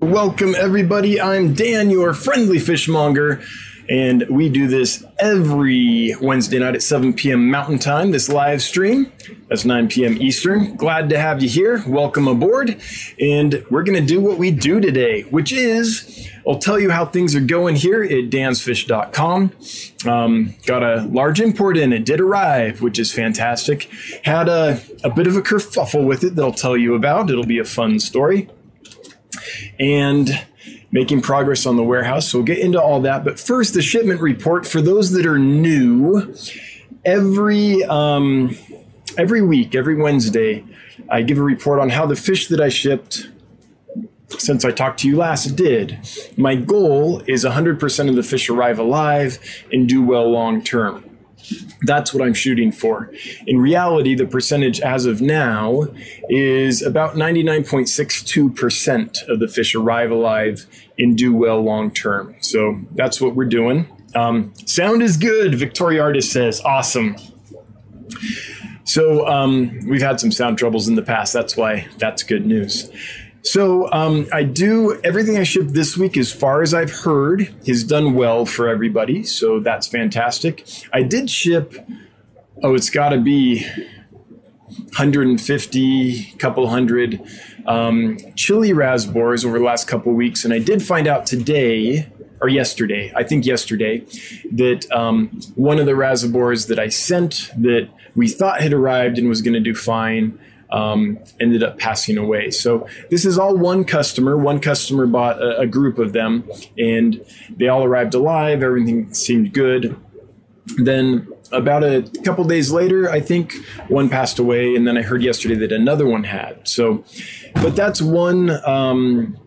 Welcome, everybody. I'm Dan, your friendly fishmonger, and we do this every Wednesday night at 7 p.m. Mountain Time, this live stream. That's 9 p.m. Eastern. Glad to have you here. Welcome aboard. And we're going to do what we do today, which is I'll tell you how things are going here at dansfish.com. Um, got a large import in. It did arrive, which is fantastic. Had a, a bit of a kerfuffle with it that I'll tell you about. It'll be a fun story and making progress on the warehouse. So we'll get into all that. But first, the shipment report for those that are new. Every um, every week, every Wednesday, I give a report on how the fish that I shipped since I talked to you last did. My goal is 100% of the fish arrive alive and do well long term. That's what I'm shooting for. In reality, the percentage as of now is about 99.62% of the fish arrive alive and do well long term. So that's what we're doing. Um, sound is good, Victoria Artist says. Awesome. So um, we've had some sound troubles in the past. That's why that's good news. So um, I do everything I shipped this week, as far as I've heard, has done well for everybody. So that's fantastic. I did ship. Oh, it's got to be 150, couple hundred um, chili rasboras over the last couple weeks, and I did find out today or yesterday, I think yesterday, that um, one of the rasboras that I sent that we thought had arrived and was going to do fine um, ended up passing away. So this is all one customer. One customer bought a, a group of them, and they all arrived alive. Everything seemed good. Then about a couple days later, I think one passed away, and then I heard yesterday that another one had. So, but that's one. Um,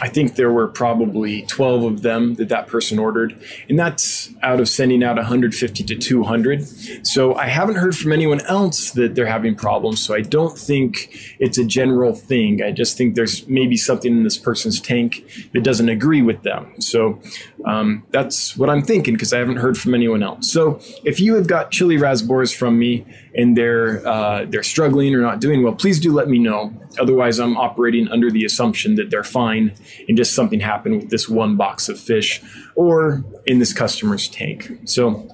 I think there were probably 12 of them that that person ordered, and that's out of sending out 150 to 200. So I haven't heard from anyone else that they're having problems. So I don't think it's a general thing. I just think there's maybe something in this person's tank that doesn't agree with them. So um, that's what I'm thinking because I haven't heard from anyone else. So if you have got chili rasboras from me, and they're uh, they're struggling or not doing well, please do let me know. Otherwise, I'm operating under the assumption that they're fine and just something happened with this one box of fish or in this customer's tank. So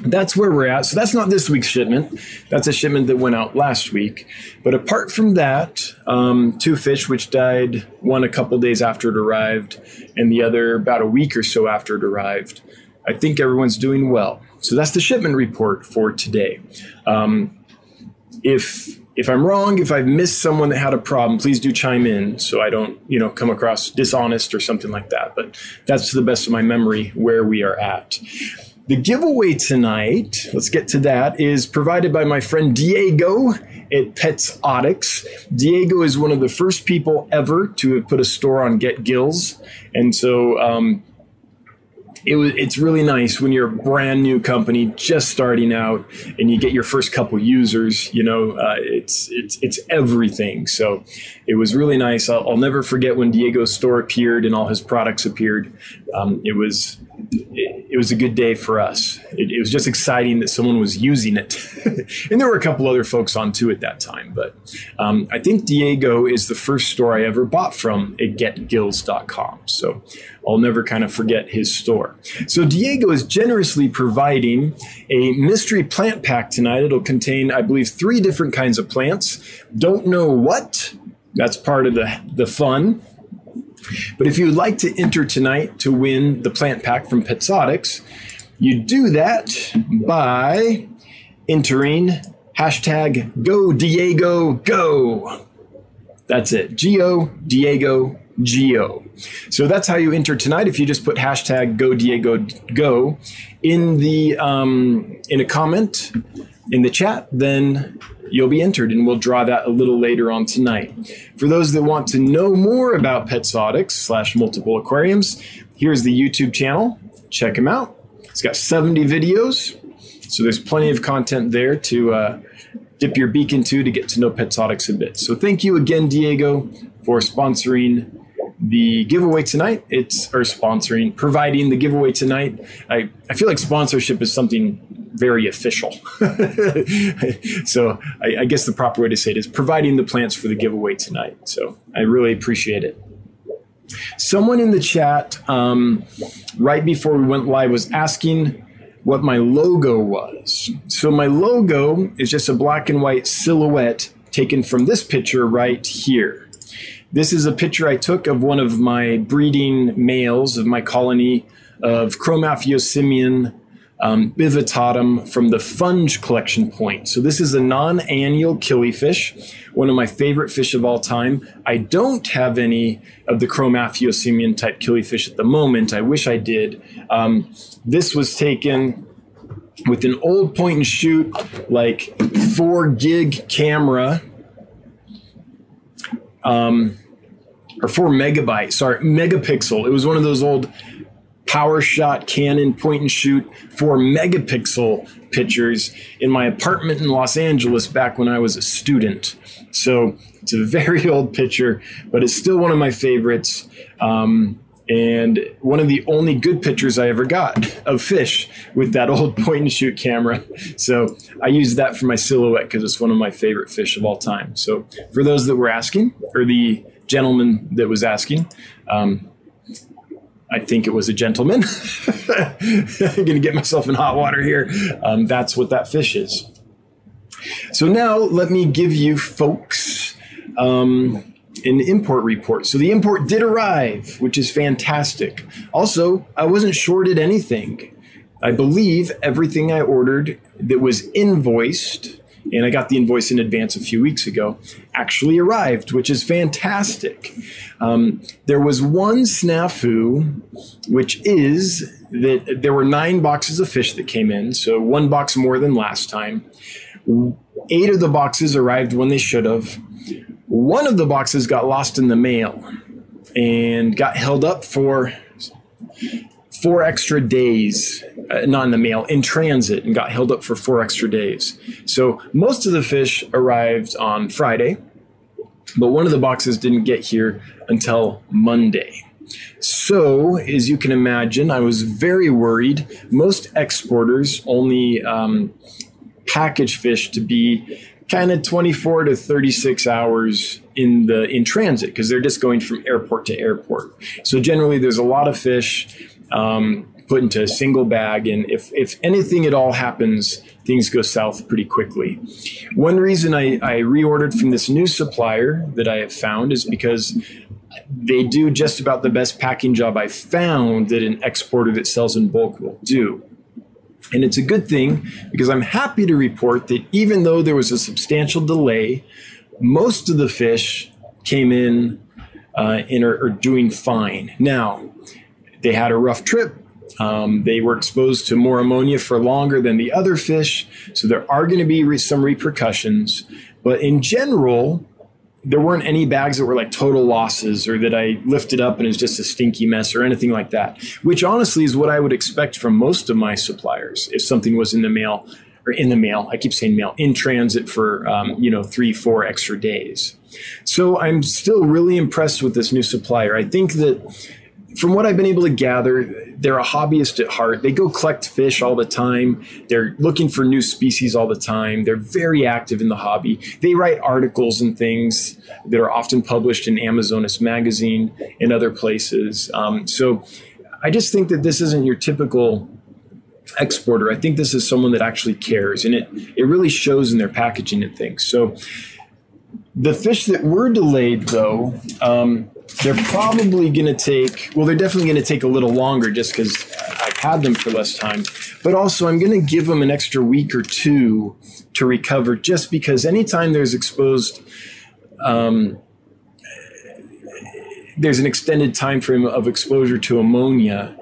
that's where we're at. So that's not this week's shipment. That's a shipment that went out last week. But apart from that, um, two fish which died, one a couple days after it arrived, and the other about a week or so after it arrived. I think everyone's doing well. So that's the shipment report for today. Um, if if I'm wrong, if I've missed someone that had a problem, please do chime in so I don't, you know, come across dishonest or something like that. But that's to the best of my memory where we are at. The giveaway tonight, let's get to that, is provided by my friend Diego at Petsotics. Diego is one of the first people ever to have put a store on Get Gills. And so um, it was it's really nice when you're a brand new company just starting out and you get your first couple users you know uh, it's it's it's everything. So it was really nice. I'll, I'll, never forget when diego's store appeared and all his products appeared. Um, it was it, it, was a good day for us it, it was just exciting that someone was using it and there were a couple other folks on too at that time but um, i think diego is the first store i ever bought from at getgills.com so I'll never kind of forget his store. So Diego is generously providing a mystery plant pack tonight. It'll contain, I believe, three different kinds of plants. Don't know what. That's part of the, the fun. But if you would like to enter tonight to win the plant pack from Petsotics, you do that by entering hashtag go Diego go. That's it. Geo Diego Geo. So that's how you enter tonight. If you just put hashtag Go Diego Go in the um, in a comment in the chat, then you'll be entered, and we'll draw that a little later on tonight. For those that want to know more about Petsotics slash multiple aquariums, here's the YouTube channel. Check them out. It's got 70 videos, so there's plenty of content there to uh, dip your beak into to get to know Petsotics a bit. So thank you again, Diego, for sponsoring the giveaway tonight. It's or sponsoring, providing the giveaway tonight. I, I feel like sponsorship is something very official. so I, I, guess the proper way to say it is providing the plants for the giveaway tonight. So I really appreciate it. Someone in the chat um, right before we went live was asking what my logo was. So my logo is just a black and white silhouette taken from this picture right here. This is a picture I took of one of my breeding males of my colony of Chromaphyosemion um, bivittatum from the Funge collection point. So this is a non-annual killifish, one of my favorite fish of all time. I don't have any of the Chromaphyosemion type killifish at the moment. I wish I did. Um, this was taken with an old point and shoot, like four gig camera. Um, or four megabyte, sorry, megapixel. It was one of those old PowerShot Canon point and shoot four megapixel pictures in my apartment in Los Angeles back when I was a student. So it's a very old picture, but it's still one of my favorites. Um, and one of the only good pictures I ever got of fish with that old point and shoot camera. So I use that for my silhouette because it's one of my favorite fish of all time. So for those that were asking, or the gentleman that was asking, um, I think it was a gentleman. I'm going to get myself in hot water here. Um, that's what that fish is. So now let me give you folks um, an import report. So the import did arrive, which is fantastic. Also, I wasn't shorted anything. I believe everything I ordered that was invoiced and I got the invoice in advance a few weeks ago, actually arrived, which is fantastic. Um, there was one snafu, which is that there were nine boxes of fish that came in, so one box more than last time. Eight of the boxes arrived when they should have. One of the boxes got lost in the mail and got held up for four extra days, uh, not in the mail, in transit, and got held up for four extra days. So most of the fish arrived on Friday, but one of the boxes didn't get here until Monday. So, as you can imagine, I was very worried. Most exporters only um, package fish to be kind of 24 to 36 hours in the in transit because they're just going from airport to airport. So generally, there's a lot of fish um, put into a single bag. And if, if anything at all happens, things go south pretty quickly. One reason I, I reordered from this new supplier that I have found is because they do just about the best packing job I found that an exporter that sells in bulk will do. And it's a good thing because I'm happy to report that even though there was a substantial delay, most of the fish came in uh, and are, are doing fine. Now, they had a rough trip. Um, they were exposed to more ammonia for longer than the other fish, so there are going to be re- some repercussions. But in general, there weren't any bags that were like total losses or that I lifted up and it's just a stinky mess or anything like that, which honestly is what I would expect from most of my suppliers if something was in the mail or in the mail. I keep saying mail in transit for, um, you know, three, four extra days. So I'm still really impressed with this new supplier. I think that from what I've been able to gather, they're a hobbyist at heart. They go collect fish all the time. They're looking for new species all the time. They're very active in the hobby. They write articles and things that are often published in Amazonas Magazine and other places. Um, so I just think that this isn't your typical exporter. I think this is someone that actually cares, and it it really shows in their packaging and things. So the fish that were delayed, though. Um, they're probably going to take, well, they're definitely going to take a little longer just because I've had them for less time. But also, I'm going to give them an extra week or two to recover just because anytime there's exposed, um, there's an extended time frame of exposure to ammonia,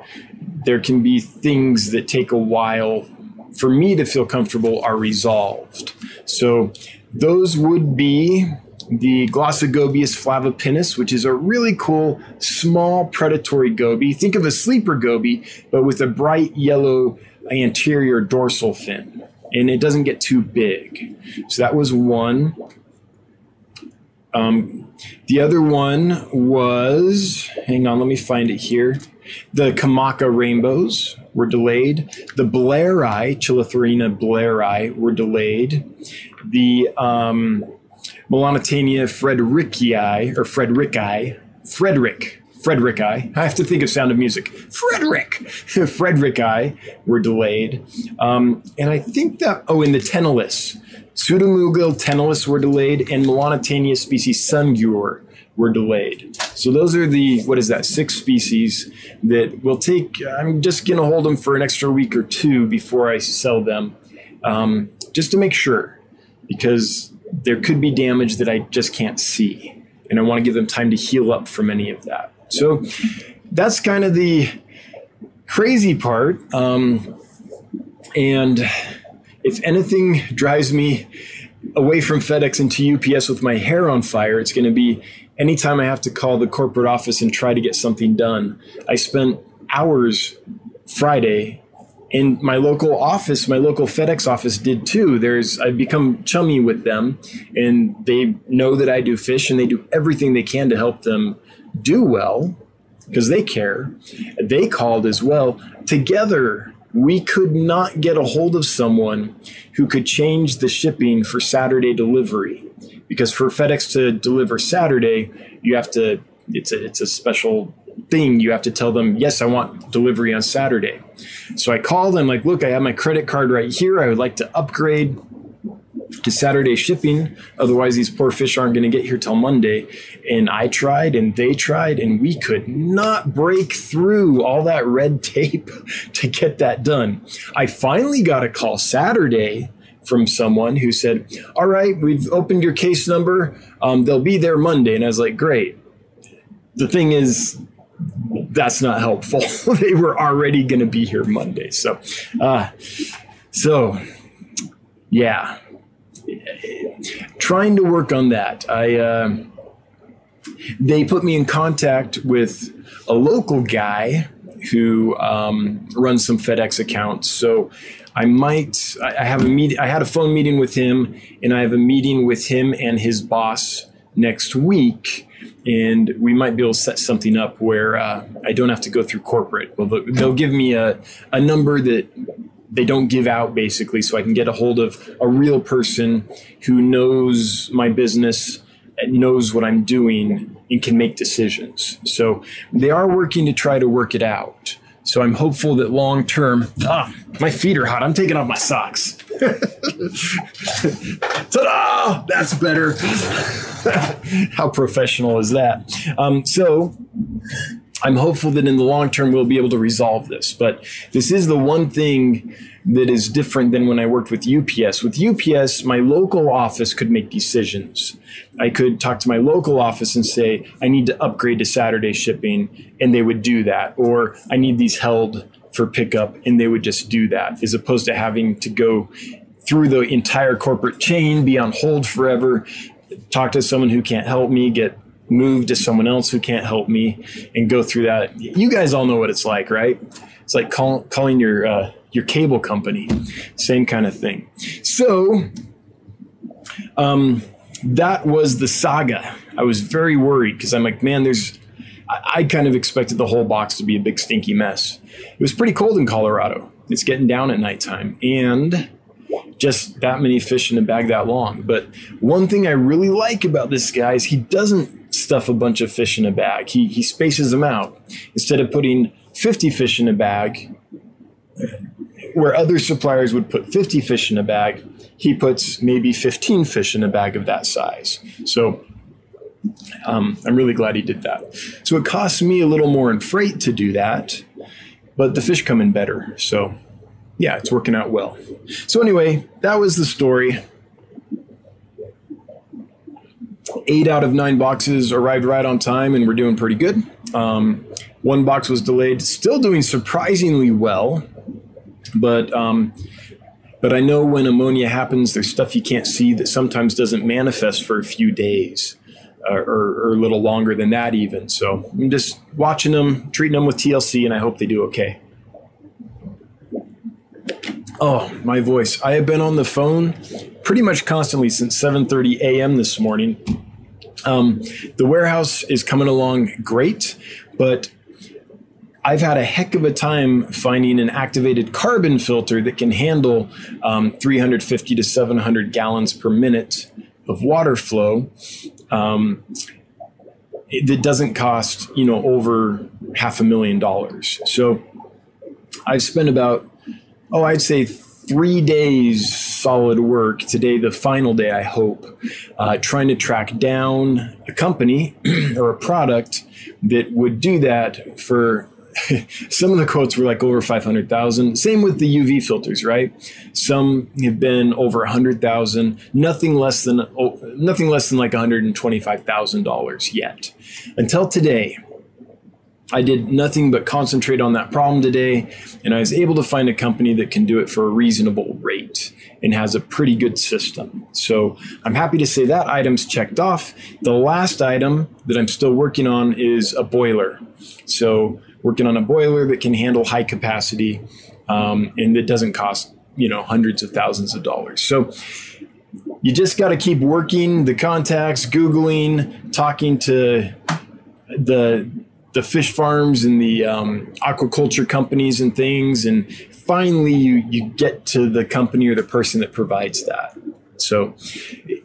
there can be things that take a while for me to feel comfortable are resolved. So those would be the Glossogobius flavipinnis, which is a really cool small predatory goby. Think of a sleeper goby, but with a bright yellow anterior dorsal fin, and it doesn't get too big. So that was one. Um, the other one was, hang on, let me find it here. The Kamaka rainbows were delayed. The Blairi, Chilatherina Blairi, were delayed. The um, Melanotaenia fredericii, or Fredericii, Frederick, Frederick I. Have to think of Sound of Music. Frederick, Frederick I were delayed, um, and I think that oh, in the Tenellus, Pseudomugil tenellus were delayed, and Melanotaenia species sungur were delayed. So those are the what is that six species that will take. I'm just gonna hold them for an extra week or two before I sell them, um, just to make sure, because there could be damage that I just can't see, and I want to give them time to heal up from any of that. So that's kind of the crazy part. Um, and if anything drives me away from FedEx into UPS with my hair on fire, it's going to be anytime I have to call the corporate office and try to get something done. I spent hours Friday in my local office, my local FedEx office did too. There's I've become chummy with them and they know that I do fish and they do everything they can to help them do well because they care. They called as well. Together, we could not get a hold of someone who could change the shipping for Saturday delivery because for FedEx to deliver Saturday, you have to it's a it's a special thing. You have to tell them, yes, I want delivery on Saturday. So I called them like, look, I have my credit card right here. I would like to upgrade to Saturday shipping. Otherwise, these poor fish aren't going to get here till Monday. And I tried and they tried, and we could not break through all that red tape to get that done. I finally got a call Saturday from someone who said, All right, we've opened your case number. Um, they'll be there Monday. And I was like, Great. The thing is, that's not helpful. they were already going to be here Monday. So, uh, so yeah, trying to work on that. I, uh, they put me in contact with a local guy who um, runs some FedEx accounts. So I might I have a meet I had a phone meeting with him and I have a meeting with him and his boss next week and we might be able to set something up where uh, I don't have to go through corporate. Well, they'll give me a, a number that they don't give out basically so I can get a hold of a real person who knows my business knows what I'm doing and can make decisions. So they are working to try to work it out. So I'm hopeful that long term, ah, my feet are hot. I'm taking off my socks. Ta-da! That's better. How professional is that? Um, so I'm hopeful that in the long term we'll be able to resolve this. But this is the one thing that is different than when I worked with UPS. With UPS, my local office could make decisions. I could talk to my local office and say, I need to upgrade to Saturday shipping, and they would do that. Or I need these held for pickup, and they would just do that, as opposed to having to go through the entire corporate chain, be on hold forever, talk to someone who can't help me, get moved to someone else who can't help me, and go through that. You guys all know what it's like, right? It's like call, calling your uh, your cable company, same kind of thing. So, um, that was the saga. I was very worried because I'm like, man, there's. I, I kind of expected the whole box to be a big stinky mess. It was pretty cold in Colorado. It's getting down at nighttime, and just that many fish in a bag that long. But one thing I really like about this guy is he doesn't stuff a bunch of fish in a bag. He he spaces them out instead of putting 50 fish in a bag where other suppliers would put 50 fish in a bag, he puts maybe 15 fish in a bag of that size. So um, I'm really glad he did that. So it costs me a little more in freight to do that, but the fish come in better. So yeah, it's working out well. So anyway, that was the story. Eight out of nine boxes arrived right on time, and we're doing pretty good. Um, one box was delayed, still doing surprisingly well. But um, but I know when ammonia happens, there's stuff you can't see that sometimes doesn't manifest for a few days. Uh, or, or, a little longer than that, even. So I'm just watching them, treating them with TLC, and I hope they do okay. Oh, my voice! I have been on the phone pretty much constantly since 7:30 a.m. this morning. Um, the warehouse is coming along great, but I've had a heck of a time finding an activated carbon filter that can handle um, 350 to 700 gallons per minute of water flow. Um, that doesn't cost you know over half a million dollars. So I've spent about oh I'd say three days solid work today the final day i hope uh, trying to track down a company or a product that would do that for some of the quotes were like over 500,000. Same with the UV filters, right? Some have been over 100,000, nothing less than oh, nothing less than like $125,000 yet. Until today, I did nothing but concentrate on that problem today, and I was able to find a company that can do it for a reasonable rate and has a pretty good system. So I'm happy to say that item's checked off. The last item that I'm still working on is a boiler. So working on a boiler that can handle high capacity um, and that doesn't cost you know hundreds of thousands of dollars. So you just got to keep working the contacts, googling, talking to the the fish farms and the um, aquaculture companies and things, and finally you you get to the company or the person that provides that. So,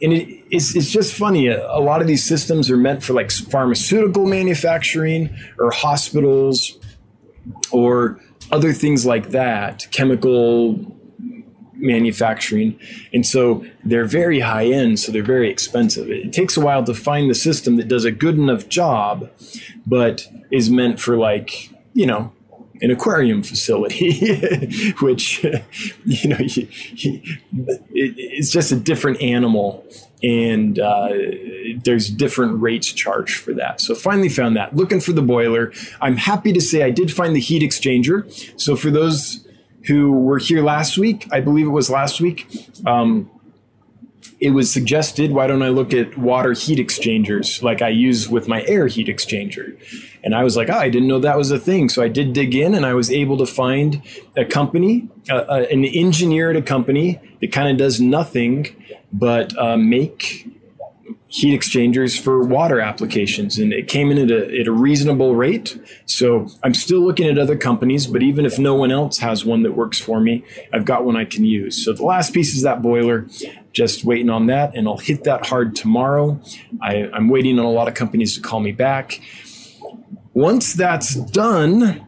and it, it's, it's just funny. A, a, lot of these systems are meant for like pharmaceutical manufacturing or hospitals or other things like that, chemical manufacturing. And so they're very high end, so they're very expensive. It takes a while to find the system that does a good enough job, but is meant for like, you know, an aquarium facility, which you know it's just a different animal, and uh, there's different rates charged for that. So finally found that. Looking for the boiler. I'm happy to say I did find the heat exchanger. So for those who were here last week, I believe it was last week. Um, it was suggested, why don't I look at water heat exchangers like I use with my air heat exchanger? And I was like, oh, I didn't know that was a thing. So I did dig in and I was able to find a company, uh, uh, an engineer at a company that kind of does nothing but uh, make heat exchangers for water applications. And it came in at a, at a reasonable rate. So I'm still looking at other companies, but even if no one else has one that works for me, I've got one I can use. So the last piece is that boiler just waiting on that and I'll hit that hard tomorrow. I, am waiting on a lot of companies to call me back. Once that's done,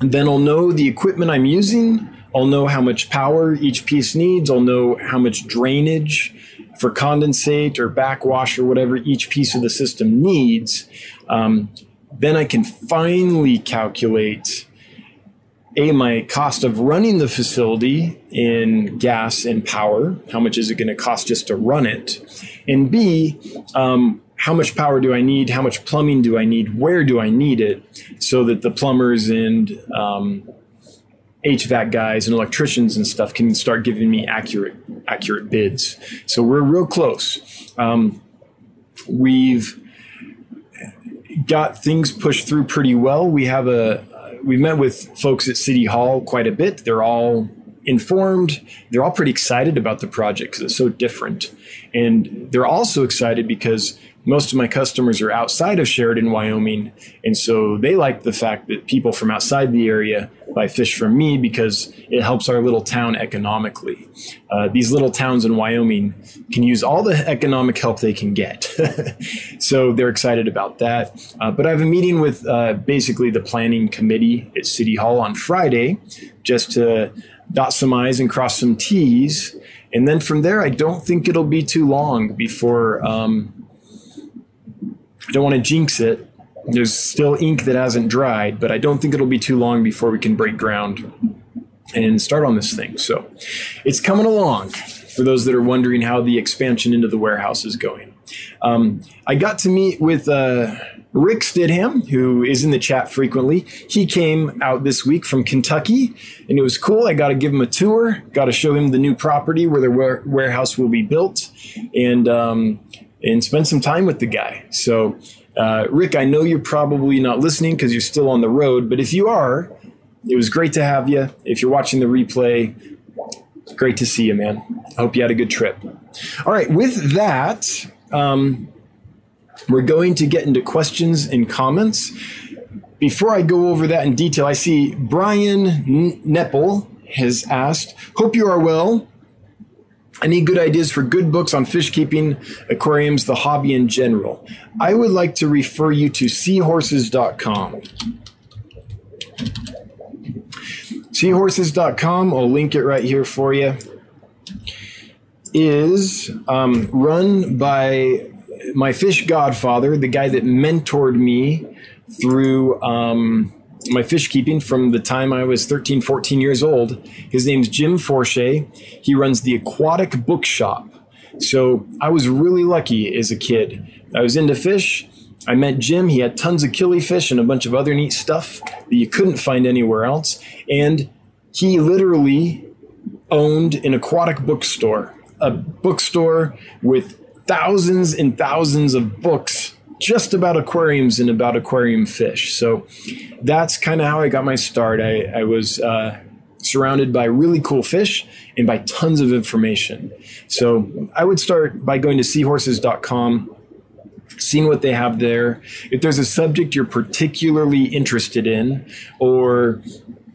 then I'll know the equipment I'm using. I'll know how much power each piece needs. I'll know how much drainage for condensate or backwash or whatever each piece of the system needs. Um, then I can finally calculate a my cost of running the facility in gas and power how much is it going to cost just to run it and b um, how much power do I need? How much plumbing do I need? Where do I need it? So that the plumbers and um, HVAC guys and electricians and stuff can start giving me accurate accurate bids. So we're real close. Um, we've got things pushed through pretty well. We have a we've met with folks at City Hall quite a bit. They're all informed. They're all pretty excited about the project because it's so different. And they're also excited because most of my customers are outside of Sheridan, Wyoming. And so they like the fact that people from outside the area buy fish from me because it helps our little town economically. Uh, these little towns in Wyoming can use all the economic help they can get. so they're excited about that. Uh, but I have a meeting with uh, basically the planning committee at City Hall on Friday just to dot some I's and cross some T's. And then from there, I don't think it'll be too long before. Um, don't want to jinx it. There's still ink that hasn't dried, but I don't think it'll be too long before we can break ground and start on this thing. So it's coming along for those that are wondering how the expansion into the warehouse is going. Um, I got to meet with uh, Rick Stidham, who is in the chat frequently. He came out this week from Kentucky, and it was cool. I got to give him a tour, got to show him the new property where the warehouse will be built, and um, and spend some time with the guy. So, uh, Rick, I know you're probably not listening because you're still on the road, but if you are, it was great to have you. If you're watching the replay, great to see you, man. I hope you had a good trip. All right, with that, um, we're going to get into questions and comments. Before I go over that in detail, I see Brian Neppel has asked, Hope you are well. Any good ideas for good books on fish keeping, aquariums, the hobby in general? I would like to refer you to seahorses.com. Seahorses.com, I'll link it right here for you, is um, run by my fish godfather, the guy that mentored me through um, my fish keeping from the time I was 13, 14 years old. His name's Jim Forche. He runs the Aquatic Bookshop. So I was really lucky as a kid. I was into fish. I met Jim. He had tons of killifish and a bunch of other neat stuff that you couldn't find anywhere else. And he literally owned an aquatic bookstore, a bookstore with thousands and thousands of books just about aquariums and about aquarium fish. So that's kind of how I got my start. I, I was uh, surrounded by really cool fish and by tons of information. So I would start by going to seahorses.com, seeing what they have there. If there's a subject you're particularly interested in or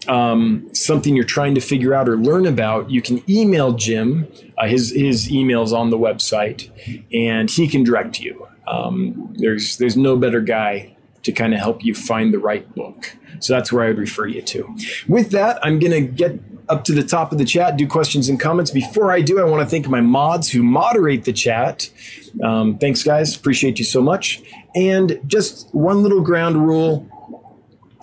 um, something you're trying to figure out or learn about, you can email Jim. Uh, his his email's on the website, and he can direct you. Um, there's there's no better guy to kind of help you find the right book. So that's where I would refer you to. With that, I'm going to get up to the top of the chat, do questions and comments. Before I do, I want to thank my mods who moderate the chat. Um, thanks, guys. Appreciate you so much. And just one little ground rule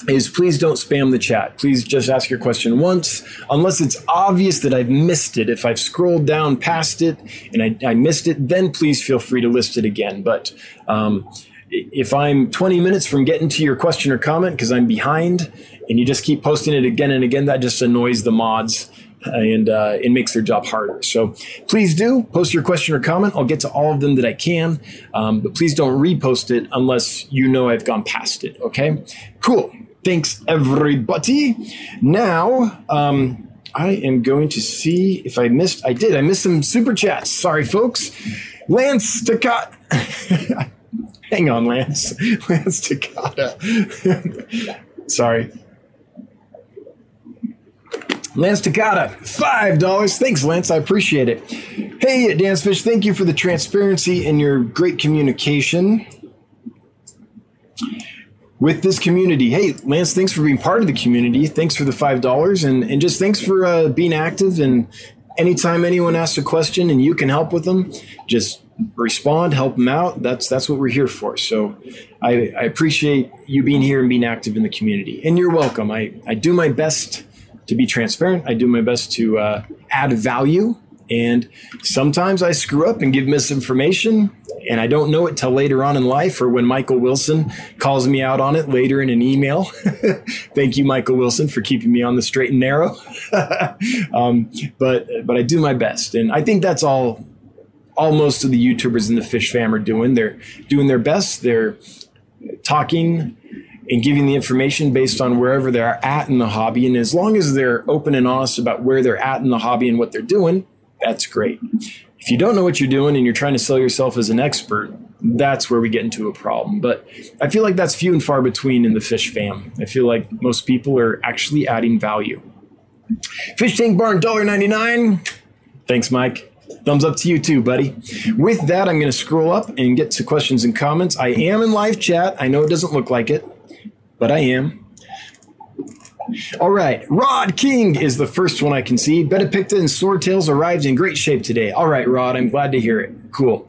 is please don't spam the chat. Please just ask your question once, unless it's obvious that I've missed it. If I've scrolled down past it and I, I missed it, then please feel free to list it again. But um, if I'm 20 minutes from getting to your question or comment because I'm behind and you just keep posting it again and again, that just annoys the mods and uh, it makes their job harder. So please do post your question or comment. I'll get to all of them that I can, um, but please don't repost it unless you know I've gone past it. Okay, cool. Thanks, everybody. Now, um, I am going to see if I missed. I did. I missed some super chats. Sorry, folks. Lance Takata. Hang on, Lance. Lance Takata. Sorry. Lance Takata, five dollars. Thanks, Lance. I appreciate it. Hey, Dansfish, thank you for the transparency and your great communication with this community. Hey, Lance, thanks for being part of the community. Thanks for the five dollars, and and just thanks for uh, being active. And anytime anyone asks a question and you can help with them, just respond, help them out. That's that's what we're here for. So I, I appreciate you being here and being active in the community. And you're welcome. I I do my best to be transparent. I do my best to uh, add value. And sometimes I screw up and give misinformation and I don't know it till later on in life or when Michael Wilson calls me out on it later in an email. Thank you, Michael Wilson, for keeping me on the straight and narrow. um, but but I do my best, and I think that's all. All most of the YouTubers in the fish fam are doing. They're doing their best. They're talking and giving the information based on wherever they're at in the hobby. And as long as they're open and honest about where they're at in the hobby and what they're doing, that's great. If you don't know what you're doing and you're trying to sell yourself as an expert, that's where we get into a problem. But I feel like that's few and far between in the fish fam. I feel like most people are actually adding value. Fish Tank Barn, $1.99. Thanks, Mike. Thumbs up to you too, buddy. With that, I'm going to scroll up and get to questions and comments. I am in live chat. I know it doesn't look like it, but I am. All right, Rod King is the first one I can see. Betta picta and Swordtails arrived in great shape today. All right, Rod, I'm glad to hear it. Cool.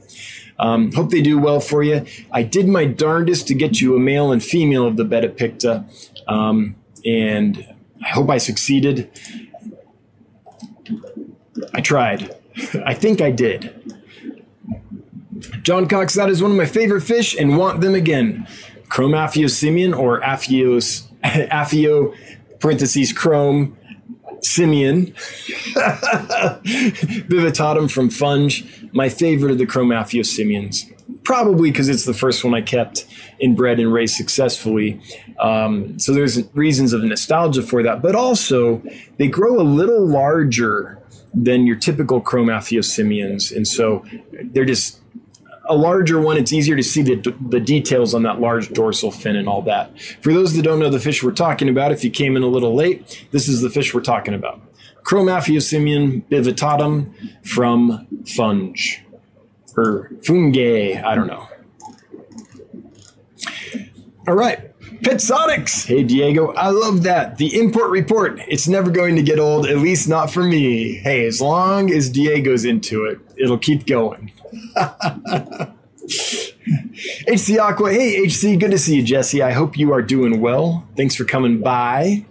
Um, hope they do well for you. I did my darndest to get you a male and female of the Betta picta, um, and I hope I succeeded. I tried. I think I did. John Cox, that is one of my favorite fish and want them again. Chromaphyosemion or Aphios, Aphio parentheses chrome simian. Bivittatum from funge my favorite of the Chromaphyosemions. Probably because it's the first one i kept and bred and raised successfully. Um, so there's reasons of nostalgia for that but also they grow a little larger than your typical Chromaphyosemions. And so they're just a larger one, it's easier to see the, the details on that large dorsal fin and all that. For those that don't know the fish we're talking about, if you came in a little late, this is the fish we're talking about. Chromaphyosemion bivittatum from funge or fungi. I don't know. All right. Petsotics. Hey, Diego. I love that. The import report. It's never going to get old, at least not for me. Hey, as long as Diego's into it, it'll keep going. HC Aqua. Hey, HC. Good to see you, Jesse. I hope you are doing well. Thanks for coming by.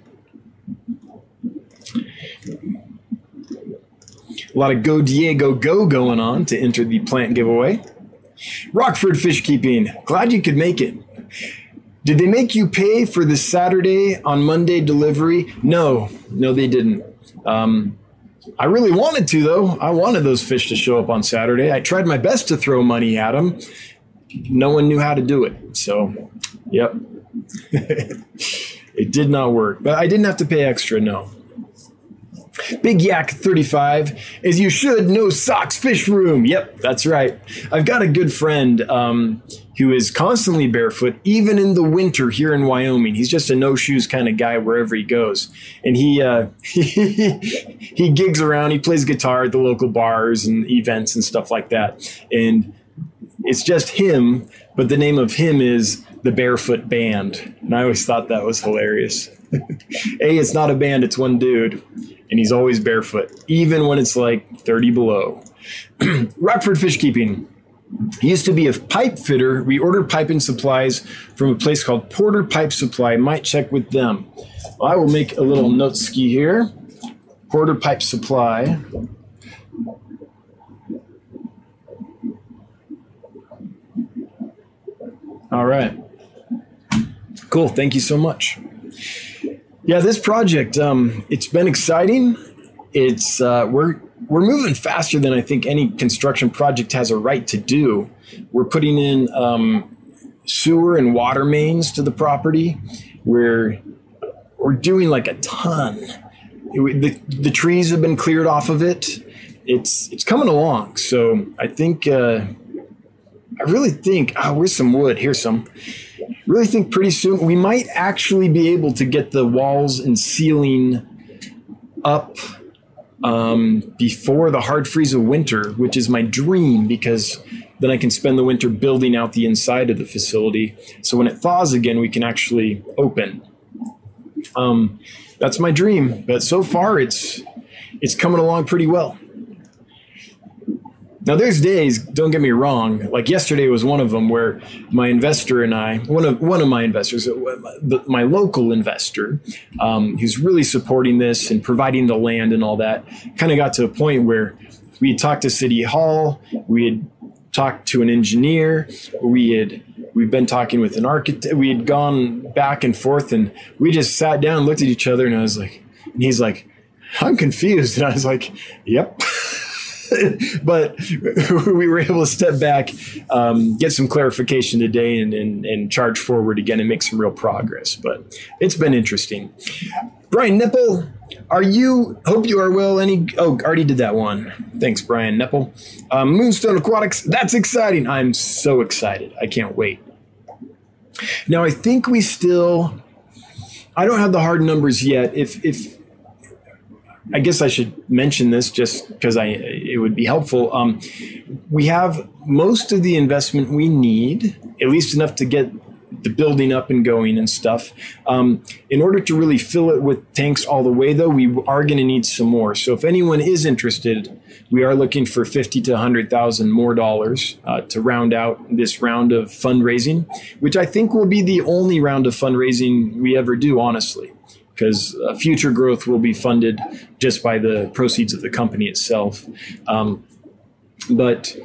A lot of Go Diego Go going on to enter the plant giveaway. Rockford Fish Keeping. Glad you could make it. Did they make you pay for the Saturday on Monday delivery? No, no, they didn't. Um, I really wanted to, though. I wanted those fish to show up on Saturday. I tried my best to throw money at them. No one knew how to do it. So, yep. it did not work. But I didn't have to pay extra, no. Big Yak 35, as you should, no socks fish room. Yep, that's right. I've got a good friend um, who is constantly barefoot, even in the winter here in Wyoming. He's just a no shoes kind of guy wherever he goes. And he, uh, he, he gigs around, he plays guitar at the local bars and events and stuff like that. And it's just him, but the name of him is the Barefoot Band. And I always thought that was hilarious. a, it's not a band, it's one dude and he's always barefoot, even when it's like 30 below. Rockford Fish Keeping. He used to be a pipe fitter. We ordered pipe and supplies from a place called Porter Pipe Supply. Might check with them. Well, I will make a little note ski here. Porter Pipe Supply. All right. Cool. Thank you so much. Yeah, this project, um, it's been exciting. It's uh, we're we're moving faster than I think any construction project has a right to do. We're putting in um, sewer and water mains to the property. We're we're doing like a ton. It, the the trees have been cleared off of it. It's it's coming along. So I think uh, I really think. Oh, where's some wood? Here's some really think pretty soon we might actually be able to get the walls and ceiling up um, before the hard freeze of winter, which is my dream because then I can spend the winter building out the inside of the facility. So when it thaws again, we can actually open. Um, that's my dream, but so far it's it's coming along pretty well. Now, there's days. Don't get me wrong. Like yesterday was one of them where my investor and I, one of one of my investors, uh, my local investor, um, who's really supporting this and providing the land and all that, kind of got to a point where we had talked to City Hall, we had talked to an engineer, we had we've been talking with an architect, we had gone back and forth, and we just sat down, looked at each other, and I was like, and he's like, I'm confused, and I was like, Yep. but we were able to step back, um, get some clarification today, and, and, and charge forward again and make some real progress. But it's been interesting. Brian Nipple, are you? Hope you are well. Any? Oh, already did that one. Thanks, Brian Nipple. Um, Moonstone Aquatics. That's exciting. I'm so excited. I can't wait. Now I think we still. I don't have the hard numbers yet. If if I guess I should mention this just because I it would be helpful. Um, we have most of the investment we need, at least enough to get the building up and going and stuff. Um, in order to really fill it with tanks all the way, though, we are going to need some more. So if anyone is interested, we are looking for fifty to hundred thousand more dollars uh, to round out this round of fundraising, which I think will be the only round of fundraising we ever do, honestly because uh, future growth will be funded just by the proceeds of the company itself. Um, but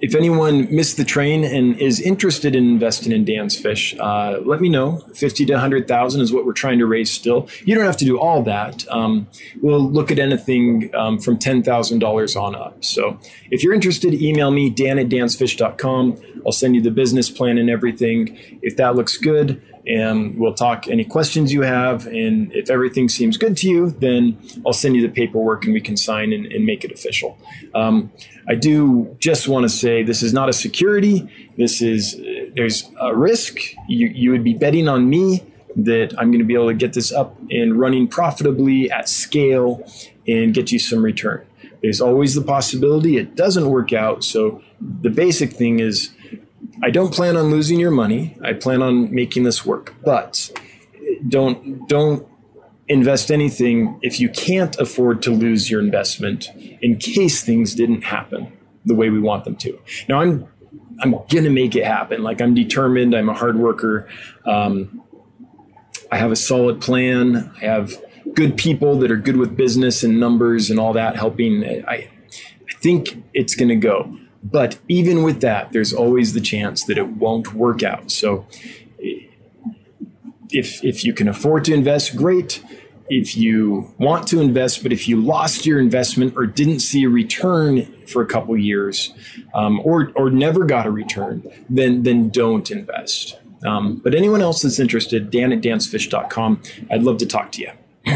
if anyone missed the train and is interested in investing in Dan's Fish, uh, let me know. Fifty to hundred thousand is what we're trying to raise. Still, you don't have to do all that. Um, we'll look at anything um, from ten thousand dollars on up. So, if you're interested, email me Dan at dansfish.com. I'll send you the business plan and everything. If that looks good, and we'll talk any questions you have. And if everything seems good to you, then I'll send you the paperwork and we can sign and, and make it official. Um, I do just want to say this is not a security. This is, there's a risk. You, you would be betting on me that I'm going to be able to get this up and running profitably at scale and get you some return. There's always the possibility it doesn't work out. So the basic thing is I don't plan on losing your money. I plan on making this work. But don't don't invest anything if you can't afford to lose your investment in case things didn't happen the way we want them to. Now I'm I'm gonna make it happen. Like I'm determined. I'm a hard worker. Um, I have a solid plan. I have good people that are good with business and numbers and all that helping. I, I think it's to go. But even with that, there's always the chance that it won't work out. So if, if you can afford to invest, great. If you want to invest, but if you lost your investment or didn't see a return for a couple years, um, or or never got a return, then then don't invest. Um, but anyone else that's interested, Dan at dansfish.com, I'd love to talk to you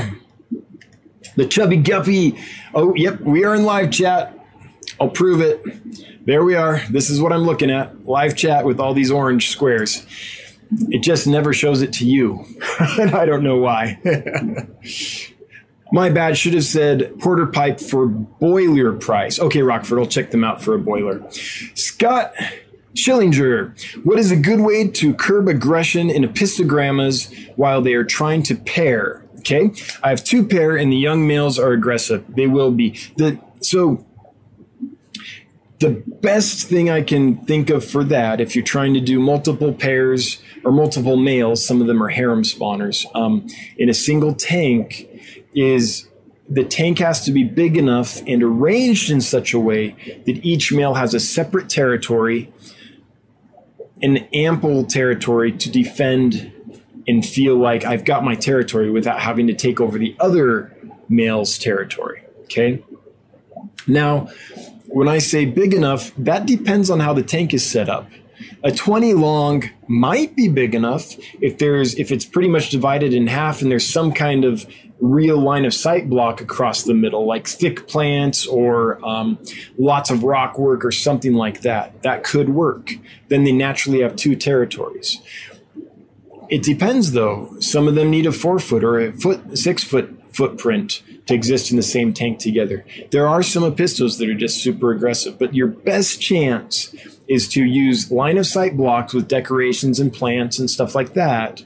the chubby guppy. Oh, yep, we are in live chat. I'll prove it. There we are. This is what I'm looking at. Live chat with all these orange squares. It just never shows it to you. and I don't know why. My bad. Should have said porter pipe for boiler price. Okay, Rockford, I'll check them out for a boiler. Scott Schillinger, what is a good way to curb aggression in apistogrammas while they are trying to pair? Okay, I have two pair, and the young males are aggressive. They will be the so. The best thing I can think of for that, if you're trying to do multiple pairs or multiple males, some of them are harem spawners, um, in a single tank, is the tank has to be big enough and arranged in such a way that each male has a separate territory, an ample territory to defend and feel like I've got my territory without having to take over the other male's territory. Okay. Now, when I say big enough, that depends on how the tank is set up. A 20 long might be big enough if there's if it's pretty much divided in half and there's some kind of real line of sight block across the middle, like thick plants or um, lots of rock work or something like that. That could work. Then they naturally have two territories. It depends, though. Some of them need a four foot or a foot, six foot footprint to exist in the same tank together. There are some apistos that are just super aggressive, but your best chance is to use line of sight blocks with decorations and plants and stuff like that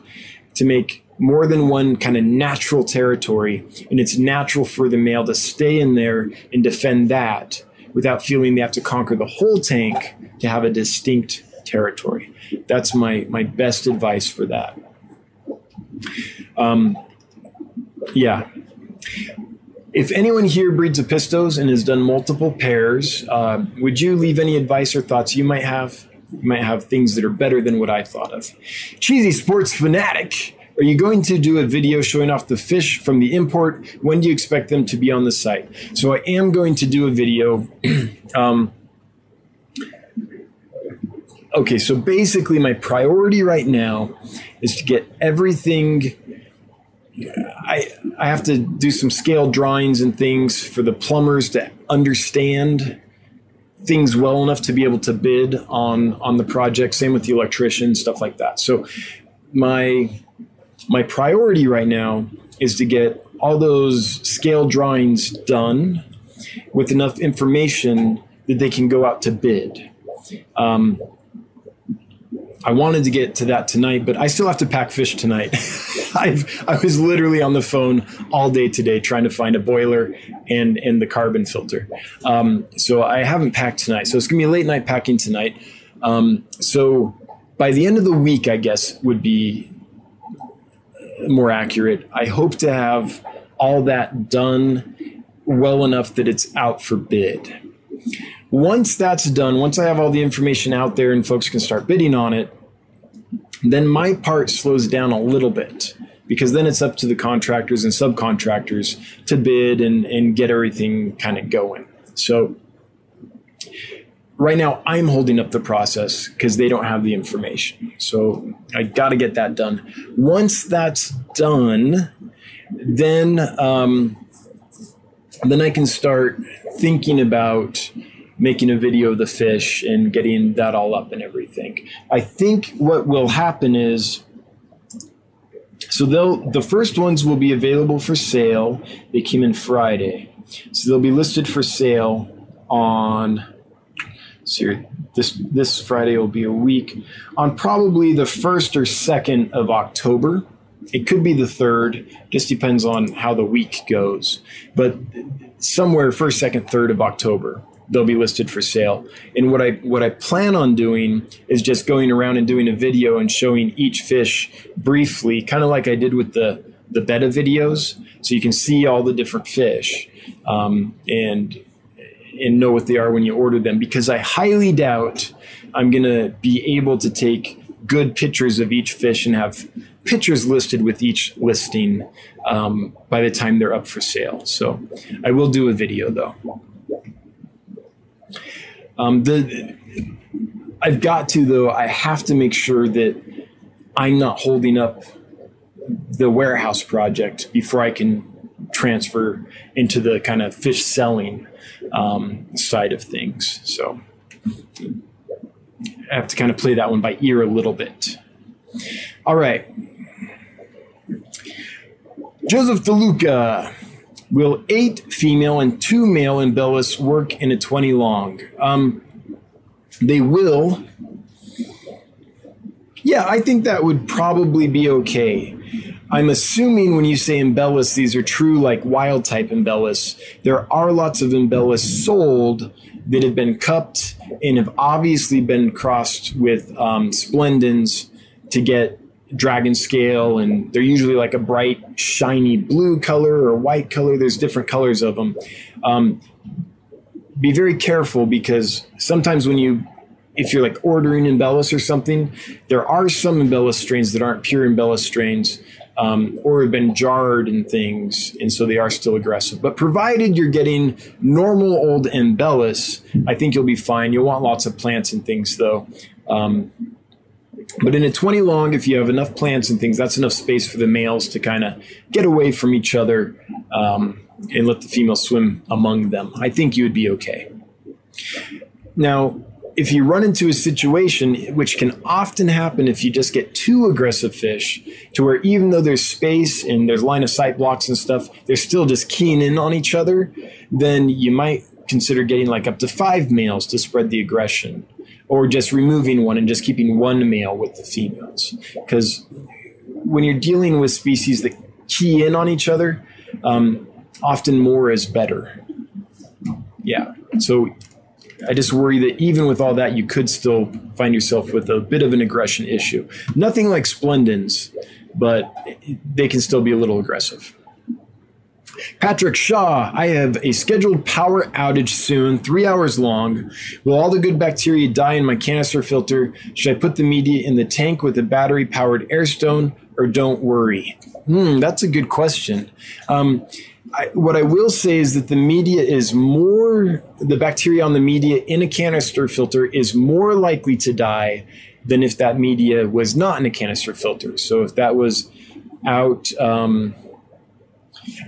to make more than one kind of natural territory. And it's natural for the male to stay in there and defend that without feeling they have to conquer the whole tank to have a distinct territory. That's my my best advice for that. Um, yeah. If anyone here breeds apistos and has done multiple pairs, uh, would you leave any advice or thoughts you might have? You might have things that are better than what I thought of. Cheesy sports fanatic. Are you going to do a video showing off the fish from the import? When do you expect them to be on the site? So I am going to do a video. um, okay, so basically, my priority right now is to get everything. I I have to do some scale drawings and things for the plumbers to understand things well enough to be able to bid on on the project. Same with the electrician, stuff like that. So my my priority right now is to get all those scale drawings done with enough information that they can go out to bid. Um, I wanted to get to that tonight, but I still have to pack fish tonight. I've, I was literally on the phone all day today trying to find a boiler and, and the carbon filter. Um, so I haven't packed tonight. So it's going to be a late night packing tonight. Um, so by the end of the week, I guess, would be more accurate. I hope to have all that done well enough that it's out for bid. Once that's done, once I have all the information out there and folks can start bidding on it, then my part slows down a little bit because then it's up to the contractors and subcontractors to bid and, and get everything kind of going. So right now I'm holding up the process because they don't have the information. So I got to get that done. Once that's done, then um, then I can start thinking about making a video of the fish and getting that all up and everything. I think what will happen is So they'll the first ones will be available for sale. They came in Friday, so they'll be listed for sale on. So this this Friday will be a week on probably the first or second of October. It could be the third. Just depends on how the week goes, but somewhere first, second, third of October they'll be listed for sale. And what I what I plan on doing is just going around and doing a video and showing each fish briefly, kind of like I did with the the betta videos, so you can see all the different fish um, and and know what they are when you order them. Because I highly doubt I'm gonna be able to take good pictures of each fish and have pictures listed with each listing um, by the time they're up for sale. So I will do a video though. Um, the I've got to though. I have to make sure that I'm not holding up the warehouse project before I can transfer into the kind of fish selling um, side of things. So I have to kind of play that one by ear a little bit. All right. Joseph DeLuca. Will eight female and two male Imbellis work in a 20 long? Um, they will. Yeah, I think that would probably be okay. I'm assuming when you say Imbellis, these are true like wild type Imbellis. There are lots of Imbellis sold that have been cupped and have obviously been crossed with um, Splendens to get dragon scale and they're usually like a bright shiny blue color or white color. There's different colors of them um, be very careful because sometimes when you if you're like ordering imbellis or something there are some imbellis strains that aren't pure imbellis strains um, or have been jarred and things and so they are still aggressive. But provided you're getting normal old imbellis i think you'll be fine. You'll want lots of plants and things though. Um, but in a 20 long, if you have enough plants and things, that's enough space for the males to kind of get away from each other um, and let the females swim among them. I think you would be okay. Now, if you run into a situation, which can often happen if you just get too aggressive fish, to where even though there's space and there's line of sight blocks and stuff, they're still just keying in on each other, then you might consider getting like up to five males to spread the aggression or just removing one and just keeping one male with the females. Because when you're dealing with species that key in on each other, um, often more is better. Yeah. So I just worry that even with all that, you could still find yourself with a bit of an aggression issue. Nothing like Splendens, but they can still be a little aggressive. Patrick Shaw, I have a scheduled power outage soon, three hours long. Will all the good bacteria die in my canister filter? Should I put the media in the tank with a battery powered airstone or don't worry? Hmm, that's a good question. Um, I, what I will say is that the media is more, the bacteria on the media in a canister filter is more likely to die than if that media was not in a canister filter. So if that was out, um,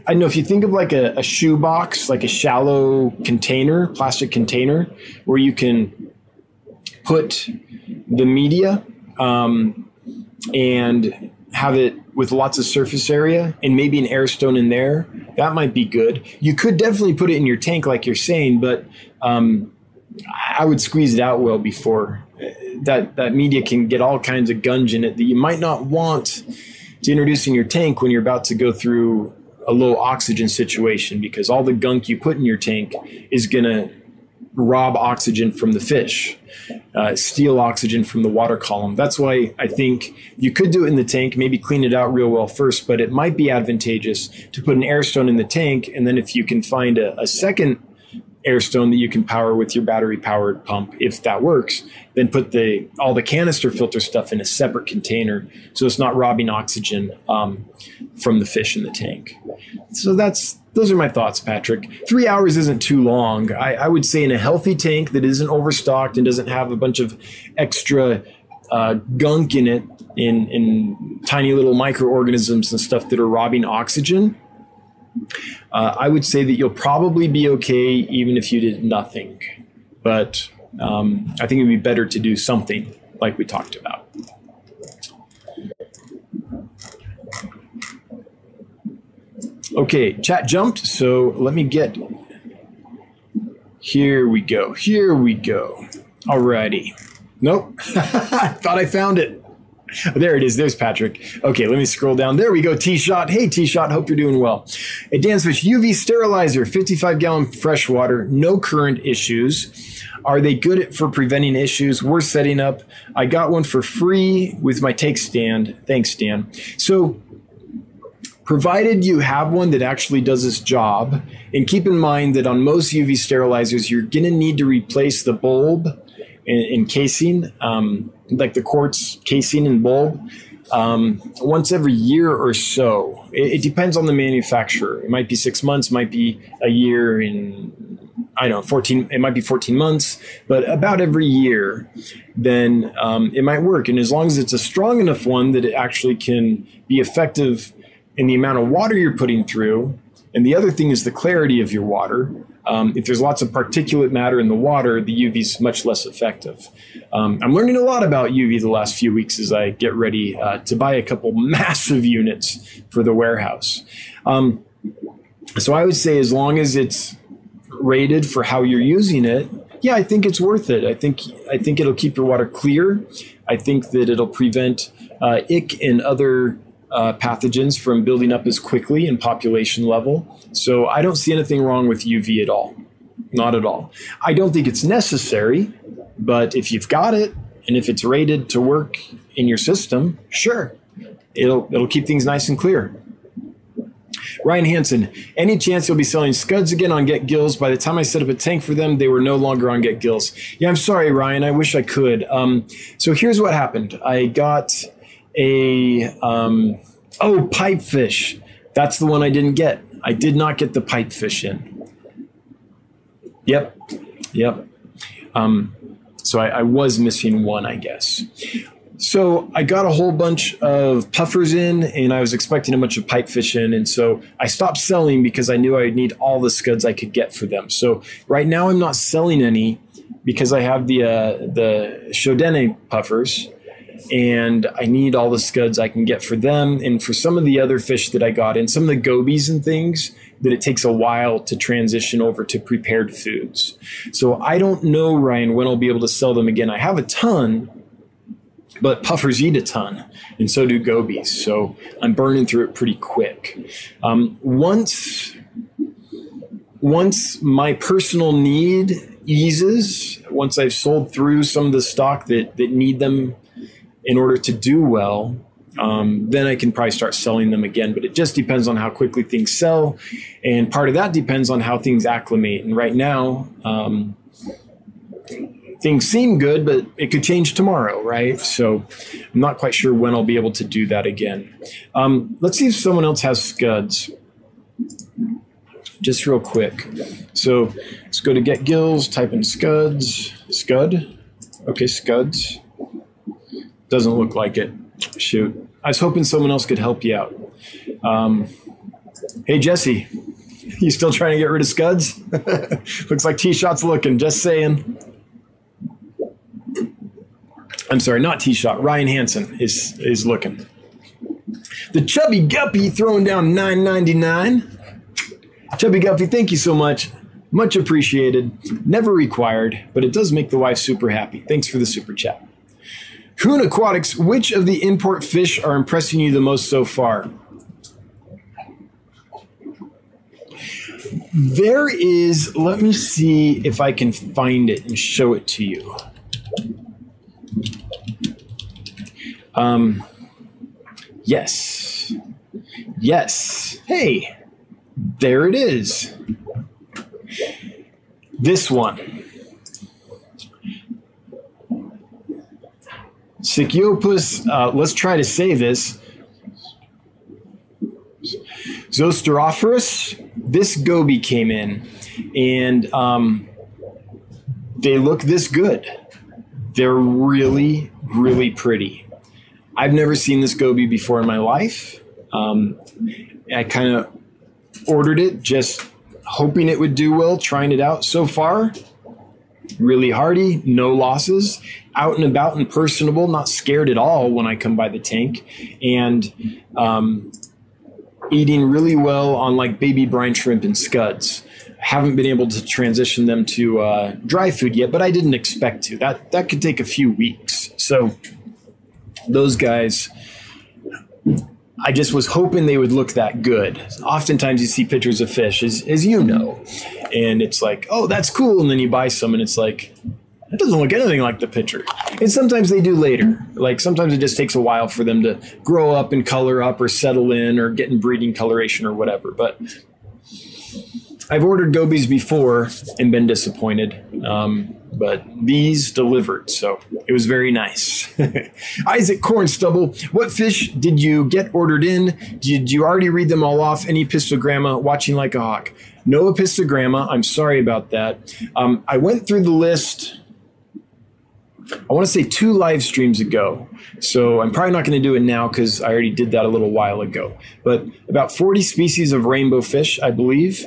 I know if you think of like a, a shoe box, like a shallow container, plastic container, where you can put the media um, and have it with lots of surface area and maybe an air stone in there, that might be good. You could definitely put it in your tank, like you're saying, but um, I would squeeze it out well before uh, that that media can get all kinds of gunge in it that you might not want to introduce in your tank when you're about to go through a low oxygen situation because all the gunk you put in your tank is going to rob oxygen from the fish, uh, steal oxygen from the water column. That's why I think you could do it in the tank, maybe clean it out real well first, but it might be advantageous to put an airstone in the tank. And then if you can find a, a second airstone that you can power with your battery powered pump. If that works then put the all the canister filter stuff in a separate container so it's not robbing oxygen um, from the fish in the tank. So that's those are my thoughts patrick. Three hours isn't too long. I, I would say in a healthy tank that isn't overstocked and doesn't have a bunch of extra uh, gunk in it in, in tiny little microorganisms and stuff that are robbing oxygen uh, I would say that you'll probably be okay even if you did nothing. But um, I think it'd be better to do something like we talked about. Okay, chat jumped, so let me get. Here we go. Here we go. Alrighty. Nope. I thought I found it. There it is. There's Patrick. Okay, let me scroll down. There we go. T Shot. Hey, T Shot. Hope you're doing well. A Dansfish UV sterilizer, 55 gallon fresh water, no current issues. Are they good for preventing issues? Worth setting up. I got one for free with my take stand. Thanks, Dan. So, provided you have one that actually does this job, and keep in mind that on most UV sterilizers, you're going to need to replace the bulb and, casing. Um, like the quartz casing and bulb um, once every year or so. It, it, depends on the manufacturer. It might be six months, might be a year in, I don't know, 14, it might be 14 months, but about every year, then um, it might work. And as long as it's a strong enough one that it actually can be effective in the amount of water you're putting through, and the other thing is the clarity of your water. Um, if there's lots of particulate matter in the water, the UV is much less effective. Um, I'm learning a lot about UV the last few weeks as I get ready uh, to buy a couple massive units for the warehouse. Um, so I would say as long as it's rated for how you're using it, yeah, I think it's worth it. I think I think it'll keep your water clear. I think that it'll prevent uh, ick and other uh, pathogens from building up as quickly in population level. So I don't see anything wrong with UV at all. Not at all. I don't think it's necessary, but if you've got it and if it's rated to work in your system, sure, it'll it'll keep things nice and clear. Ryan Hansen, any chance you'll be selling scuds again on Get Gills? By the time I set up a tank for them, they were no longer on Get Gills. Yeah, I'm sorry, Ryan. I wish I could. Um, so here's what happened. I got a um, oh pipefish. That's the one I didn't get. I did not get the pipefish in. Yep, yep. Um, so I, I was missing one, I guess. So I got a whole bunch of puffers in, and I was expecting a bunch of pipefish in, and so I stopped selling because I knew I'd need all the scuds I could get for them. So right now I'm not selling any because I have the uh, the Schoutedeni puffers, and I need all the scuds I can get for them. And for some of the other fish that I got in, some of the gobies and things, that it takes a while to transition over to prepared foods. So I don't know, Ryan, when I'll be able to sell them again. I have a ton, but puffers eat a ton, and so do gobies. So I'm burning through it pretty quick. Um, once, once my personal need eases, once I've sold through some of the stock that, that need them in order to do well, um, then I can probably start selling them again. But it just depends on how quickly things sell. And part of that depends on how things acclimate. And right now, um, things seem good, but it could change tomorrow, right? So I'm not quite sure when I'll be able to do that again. Um, let's see if someone else has scuds. Just real quick. So let's go to Get Gills, type in scuds, scud. Okay, scuds. Doesn't look like it. Shoot. I was hoping someone else could help you out. Um, hey, Jesse, you still trying to get rid of scuds? Looks like T Shot's looking, just saying. I'm sorry, not T Shot. Ryan Hansen is, is looking. The Chubby Guppy throwing down 9.99. Chubby Guppy, thank you so much. Much appreciated. Never required, but it does make the wife super happy. Thanks for the super chat. Hoon Aquatics, which of the import fish are impressing you the most so far? There is, let me see if I can find it and show it to you. Um, yes. Yes. Hey, there it is. This one. Sicyopus, uh, let's try to say this. Zosterophorus, this goby came in, and um, they look this good. They're really, really pretty. I've never seen this goby before in my life. Um, I kind of ordered it just hoping it would do well, trying it out so far. Really hardy, no losses out and about and personable, not scared at all when I come by the tank. And um, eating really well on like baby brine shrimp and scuds. Haven't been able to transition them to uh, dry food yet, but I didn't expect to. That that could take a few weeks. So those guys, I just was hoping they would look that good. Oftentimes you see pictures of fish, as, as you know, and it's like, oh, that's cool. And then you buy some and it's like, it doesn't look anything like the picture. And sometimes they do later. Like sometimes it just takes a while for them to grow up and color up or settle in or get in breeding coloration or whatever. But I've ordered gobies before and been disappointed. Um, but these delivered, so it was very nice. Isaac Cornstubble, what fish did you get ordered in? Did you already read them all off? Apistogramma? Watching like a hawk. No apistogramma. I'm sorry about that. Um, I went through the list I want to say two live streams ago. So I'm probably not going to do it now because I already did that a little while ago. But about 40 species of rainbow fish, I believe.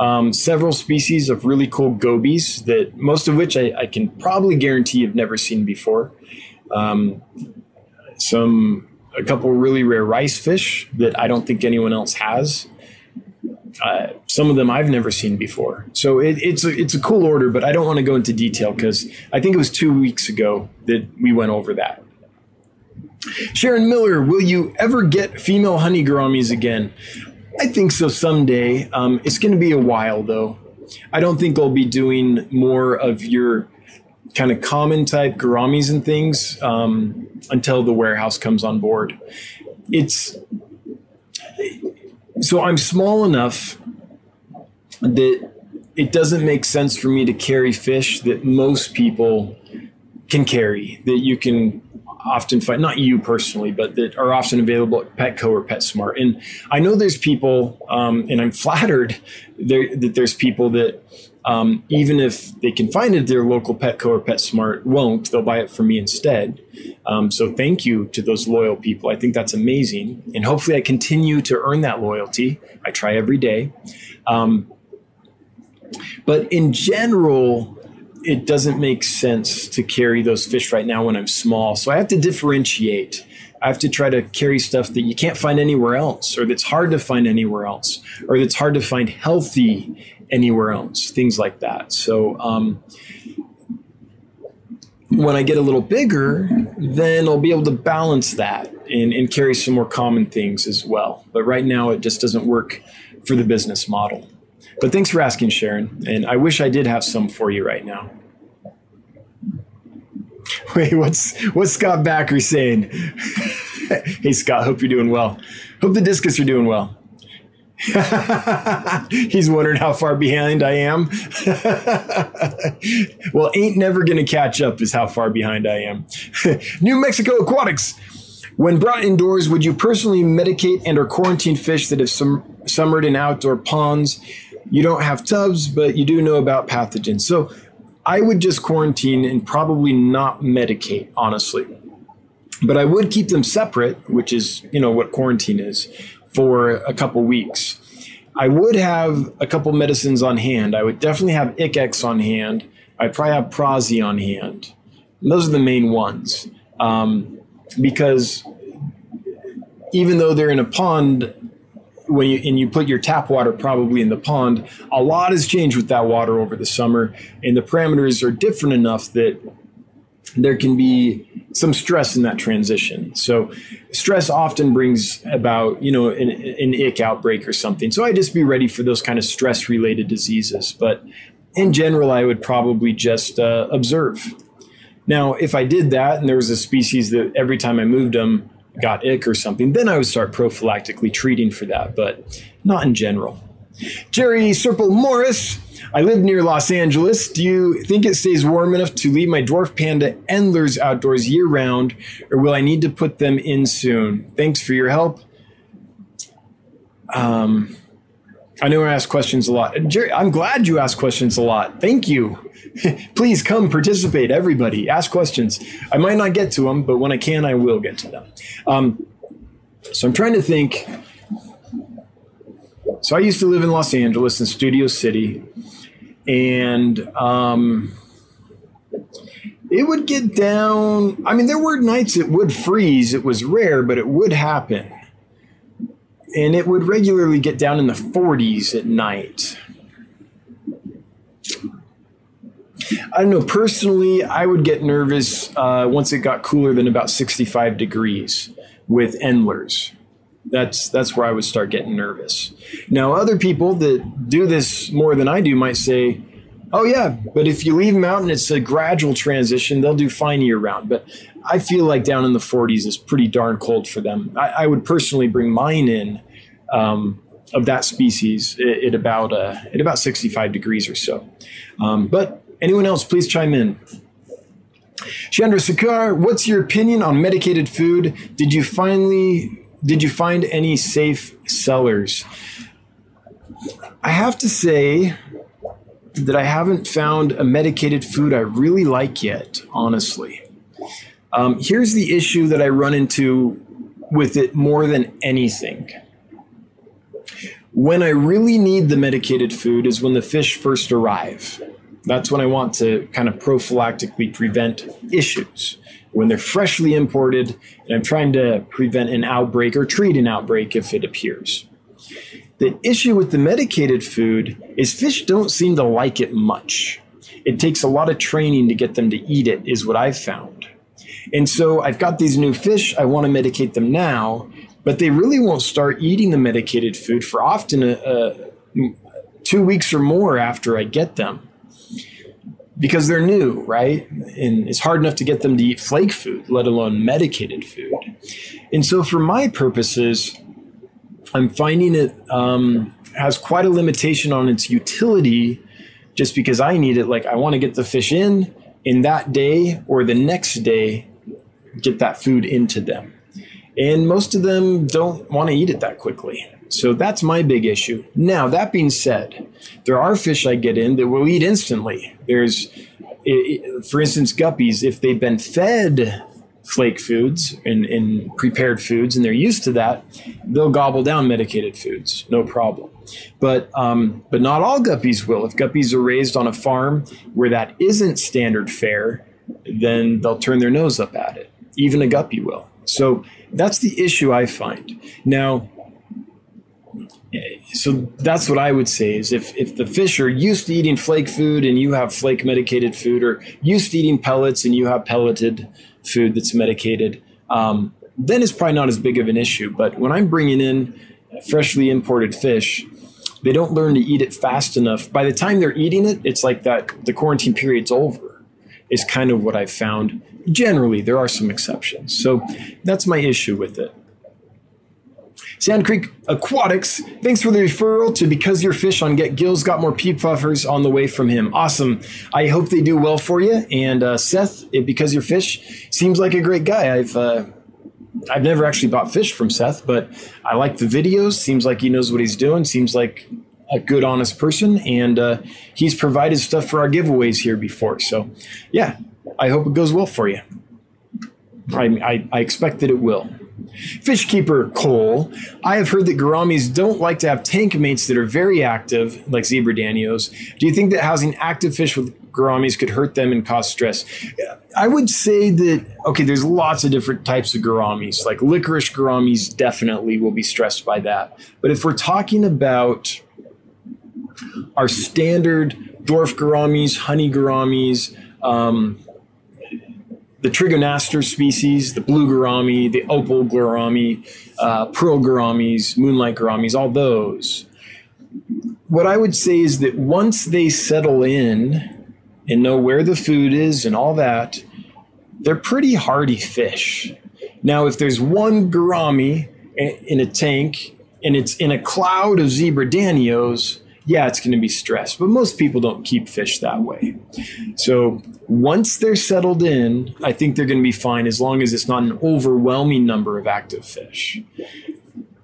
Um, several species of really cool gobies that most of which I, I can probably guarantee you've never seen before. Um, some a couple really rare rice fish that I don't think anyone else has. Uh, some of them I've never seen before. So it, it's a, it's a cool order, but I don't want to go into detail because I think it was two weeks ago that we went over that. Sharon Miller, will you ever get female honey gouramis again? I think so someday. Um, it's going to be a while though. I don't think I'll be doing more of your kind of common type gouramis and things um, until the warehouse comes on board. It's so I'm small enough that it doesn't make sense for me to carry fish that most people can carry that you can often find not you personally but that are often available at petco or petsmart and i know there's people um, and i'm flattered there, that there's people that um, even if they can find it at their local Petco or PetSmart, won't. They'll buy it from me instead. Um, so thank you to those loyal people. I think that's amazing, and hopefully I continue to earn that loyalty. I try every day, um, but in general, it doesn't make sense to carry those fish right now when I'm small. So I have to differentiate. I have to try to carry stuff that you can't find anywhere else, or that's hard to find anywhere else, or that's hard to find healthy anywhere else, things like that. So um, when I get a little bigger, then I'll be able to balance that and, and carry some more common things as well. But right now, it just doesn't work for the business model. But thanks for asking, Sharon. And I wish I did have some for you right now. Wait, what's what's Scott Backer saying? hey Scott, hope you're doing well. Hope the discus are doing well. He's wondering how far behind I am. well, ain't never going to catch up is how far behind I am. New Mexico Aquatics. When brought indoors, would you personally medicate and or quarantine fish that have sum- summered in outdoor ponds? You don't have tubs, but you do know about pathogens. So I would just quarantine and probably not medicate, honestly. But I would keep them separate, which is, you know, what quarantine is for a couple weeks. I would have a couple medicines on hand. I would definitely have Ich-X on hand. I'd probably have Prazi on hand. And those are the main ones. Um, because even though they're in a pond, when you and you put your tap water probably in the pond, a lot has changed with that water over the summer, and the parameters are different enough that there can be some stress in that transition. So stress often brings about, you know, an, an ick outbreak or something. So I just be ready for those kind of stress related diseases. But in general, I would probably just uh, observe. Now, if I did that and there was a species that every time I moved them got ick or something, then I would start prophylactically treating for that, but not in general. Jerry Serple Morris I live near Los Angeles. Do you think it stays warm enough to leave my dwarf panda endlers outdoors year round, or will I need to put them in soon? Thanks for your help. Um, I know I ask questions a lot. Jerry, I'm glad you ask questions a lot. Thank you. Please come participate, everybody. Ask questions. I might not get to them, but when I can, I will get to them. Um, so I'm trying to think. So I used to live in Los Angeles in Studio City and um, it would get down. I mean, there were nights it would freeze. It was rare, but it would happen. and it would regularly get down in the 40s at night. I don't know. Personally, I would get nervous uh, once it got cooler than about 65 degrees with Endlers. That's that's where I would start getting nervous. Now, other people that do this more than I do might say, "Oh yeah, but if you leave them out and it's a gradual transition, they'll do fine year round." But I feel like down in the 40s is pretty darn cold for them. I, I would personally bring mine in um, of that species at, about uh, at about 65 degrees or so. Um, but anyone else, please chime in. Chandra Sakar, what's your opinion on medicated food? Did you finally did you find any safe sellers? I have to say that I haven't found a medicated food I really like yet, honestly. Um, here's the issue that I run into with it more than anything. When I really need the medicated food is when the fish first arrive. That's when I want to kind of prophylactically prevent issues. When they're freshly imported, and I'm trying to prevent an outbreak or treat an outbreak if it appears. The issue with the medicated food is fish don't seem to like it much. It takes a lot of training to get them to eat it, is what I've found. And so I've got these new fish, I want to medicate them now, but they really won't start eating the medicated food for often a, a, two weeks or more after I get them because they're new, right? And it's hard enough to get them to eat flake food, let alone medicated food. And so, for my purposes, I'm finding it um, has quite a limitation on its utility just because I need it. Like, I want to get the fish in in that day or the next day, get that food into them. And most of them don't want to eat it that quickly. So that's my big issue. Now, that being said, there are fish I get in that will eat instantly. There's, for instance, guppies, if they've been fed flake foods and, and prepared foods and they're used to that, they'll gobble down medicated foods, no problem. But um, but not all guppies will. If guppies are raised on a farm where that isn't standard fare, then they'll turn their nose up at it. Even a guppy will. So that's the issue I find. Now, so that's what I would say is if, if the fish are used to eating flake food and you have flake medicated food, or used to eating pellets and you have pelleted food that's medicated, um, then it's probably not as big of an issue. But when I'm bringing in freshly imported fish, they don't learn to eat it fast enough. By the time they're eating it, it's like that the quarantine period's over, is kind of what I've found. Generally, there are some exceptions. So that's my issue with it. Sand Creek Aquatics, thanks for the referral to Because Your Fish on Get Gills. Got more peep puffers on the way from him. Awesome. I hope they do well for you. And uh, Seth, Because Your Fish, seems like a great guy. I've uh, I've never actually bought fish from Seth, but I like the videos. Seems like he knows what he's doing. Seems like a good, honest person, and uh, he's provided stuff for our giveaways here before. So, yeah, I hope it goes well for you. I, I, I expect that it will. Fishkeeper Cole, I have heard that gouramis don't like to have tank mates that are very active, like zebra danios. Do you think that housing active fish with gouramis could hurt them and cause stress? I would say that, okay, there's lots of different types of gouramis. Like licorice gouramis definitely will be stressed by that. But if we're talking about our standard dwarf gouramis, honey gouramis, um, the Trichogaster species, the blue gourami, the opal gourami, uh, pearl gouramis, moonlight gouramis, all those. What I would say is that once they settle in and know where the food is and all that, they're pretty hardy fish. Now, if there's one gourami in a tank and it's in a cloud of zebra danios, yeah, it's going to be stressed. But most people don't keep fish that way. So once they're settled in, I think they're going to be fine as long as it's not an overwhelming number of active fish.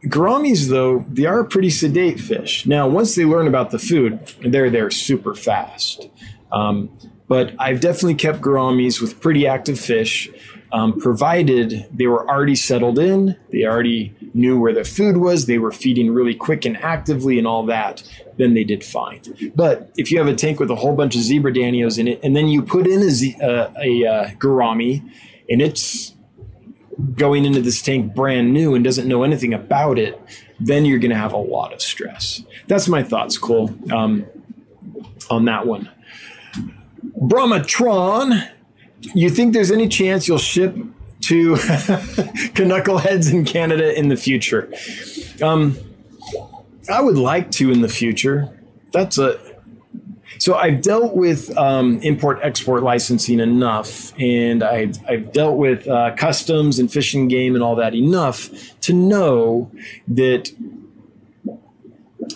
Gouramis, though, they are a pretty sedate fish. Now, once they learn about the food, they're there super fast. Um, but I've definitely kept gouramis with pretty active fish um, provided they were already settled in, they already knew where the food was, they were feeding really quick and actively, and all that, then they did fine. But if you have a tank with a whole bunch of zebra danios in it, and then you put in a, z- uh, a uh, gourami, and it's going into this tank brand new and doesn't know anything about it, then you're going to have a lot of stress. That's my thoughts, Cole, um, on that one. Brahmatron, you think there's any chance you'll ship to Knuckleheads in Canada in the future? Um, I would like to in the future. That's a so I've dealt with um, import export licensing enough, and I've, I've dealt with uh, customs and fishing game and all that enough to know that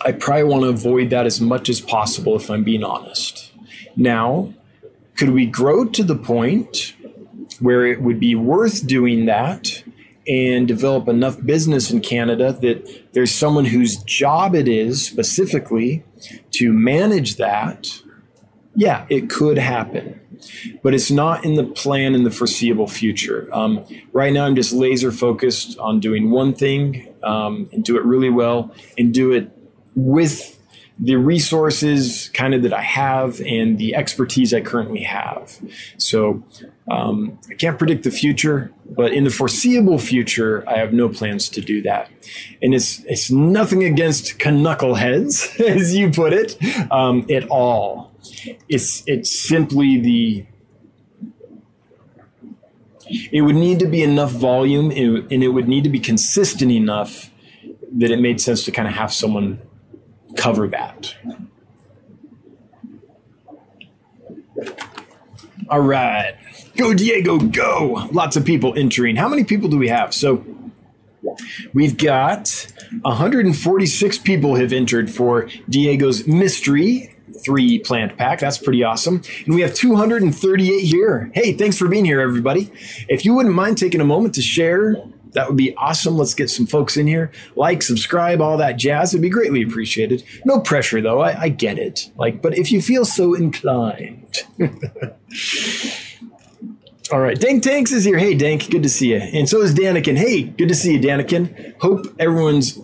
I probably want to avoid that as much as possible if I'm being honest. Now, could we grow to the point where it would be worth doing that and develop enough business in Canada that there's someone whose job it is specifically to manage that? Yeah, it could happen but it's not in the plan in the foreseeable future. Um, right now, I'm just laser focused on doing one thing um, and do it really well and do it with the resources kind of that I have and the expertise I currently have. So um, I can't predict the future, but in the foreseeable future, I have no plans to do that. And it's it's nothing against knuckleheads, as you put it, um, at all. It's it's simply the it would need to be enough volume and it would need to be consistent enough that it made sense to kind of have someone cover that. All right. Go, Diego, go. Lots of people entering. How many people do we have? So we've got 146 people have entered for Diego's mystery three plant pack. That's pretty awesome. And we have 238 here. Hey, thanks for being here, everybody. If you wouldn't mind taking a moment to share that would be awesome. Let's get some folks in here. Like, subscribe, all that jazz. It'd be greatly appreciated. No pressure, though. I, I get it. Like, but if you feel so inclined. all right. Dank Tanks is here. Hey, Dank. Good to see you. And so is Danikin. Hey, good to see you, Danikin. Hope everyone's.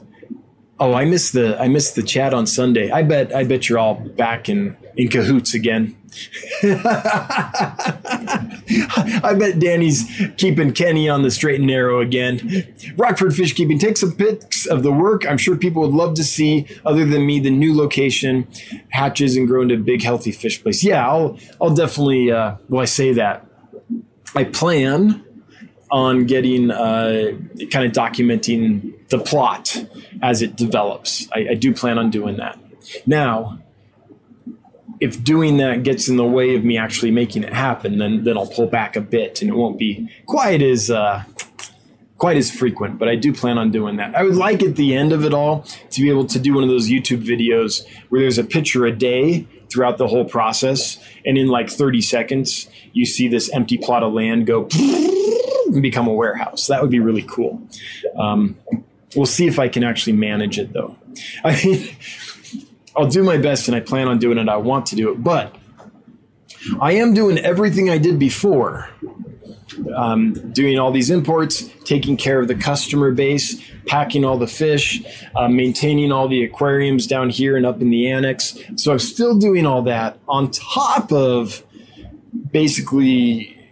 Oh, I missed the I missed the chat on Sunday. I bet I bet you're all back in in cahoots again. I bet Danny's keeping Kenny on the straight and narrow again. Rockford Fish Keeping, take some pics of the work. I'm sure people would love to see, other than me, the new location hatches and grow into a big, healthy fish place. Yeah, I'll, I'll definitely, uh, well, I say that. I plan on getting uh, kind of documenting the plot as it develops. I, I do plan on doing that. Now, if doing that gets in the way of me actually making it happen, then then I'll pull back a bit, and it won't be quite as uh, quite as frequent. But I do plan on doing that. I would like at the end of it all to be able to do one of those YouTube videos where there's a picture a day throughout the whole process, and in like 30 seconds, you see this empty plot of land go and become a warehouse. That would be really cool. Um, we'll see if I can actually manage it, though. I mean. I'll do my best and I plan on doing it. I want to do it, but I am doing everything I did before. Um, doing all these imports, taking care of the customer base, packing all the fish, uh, maintaining all the aquariums down here and up in the annex. So I'm still doing all that on top of basically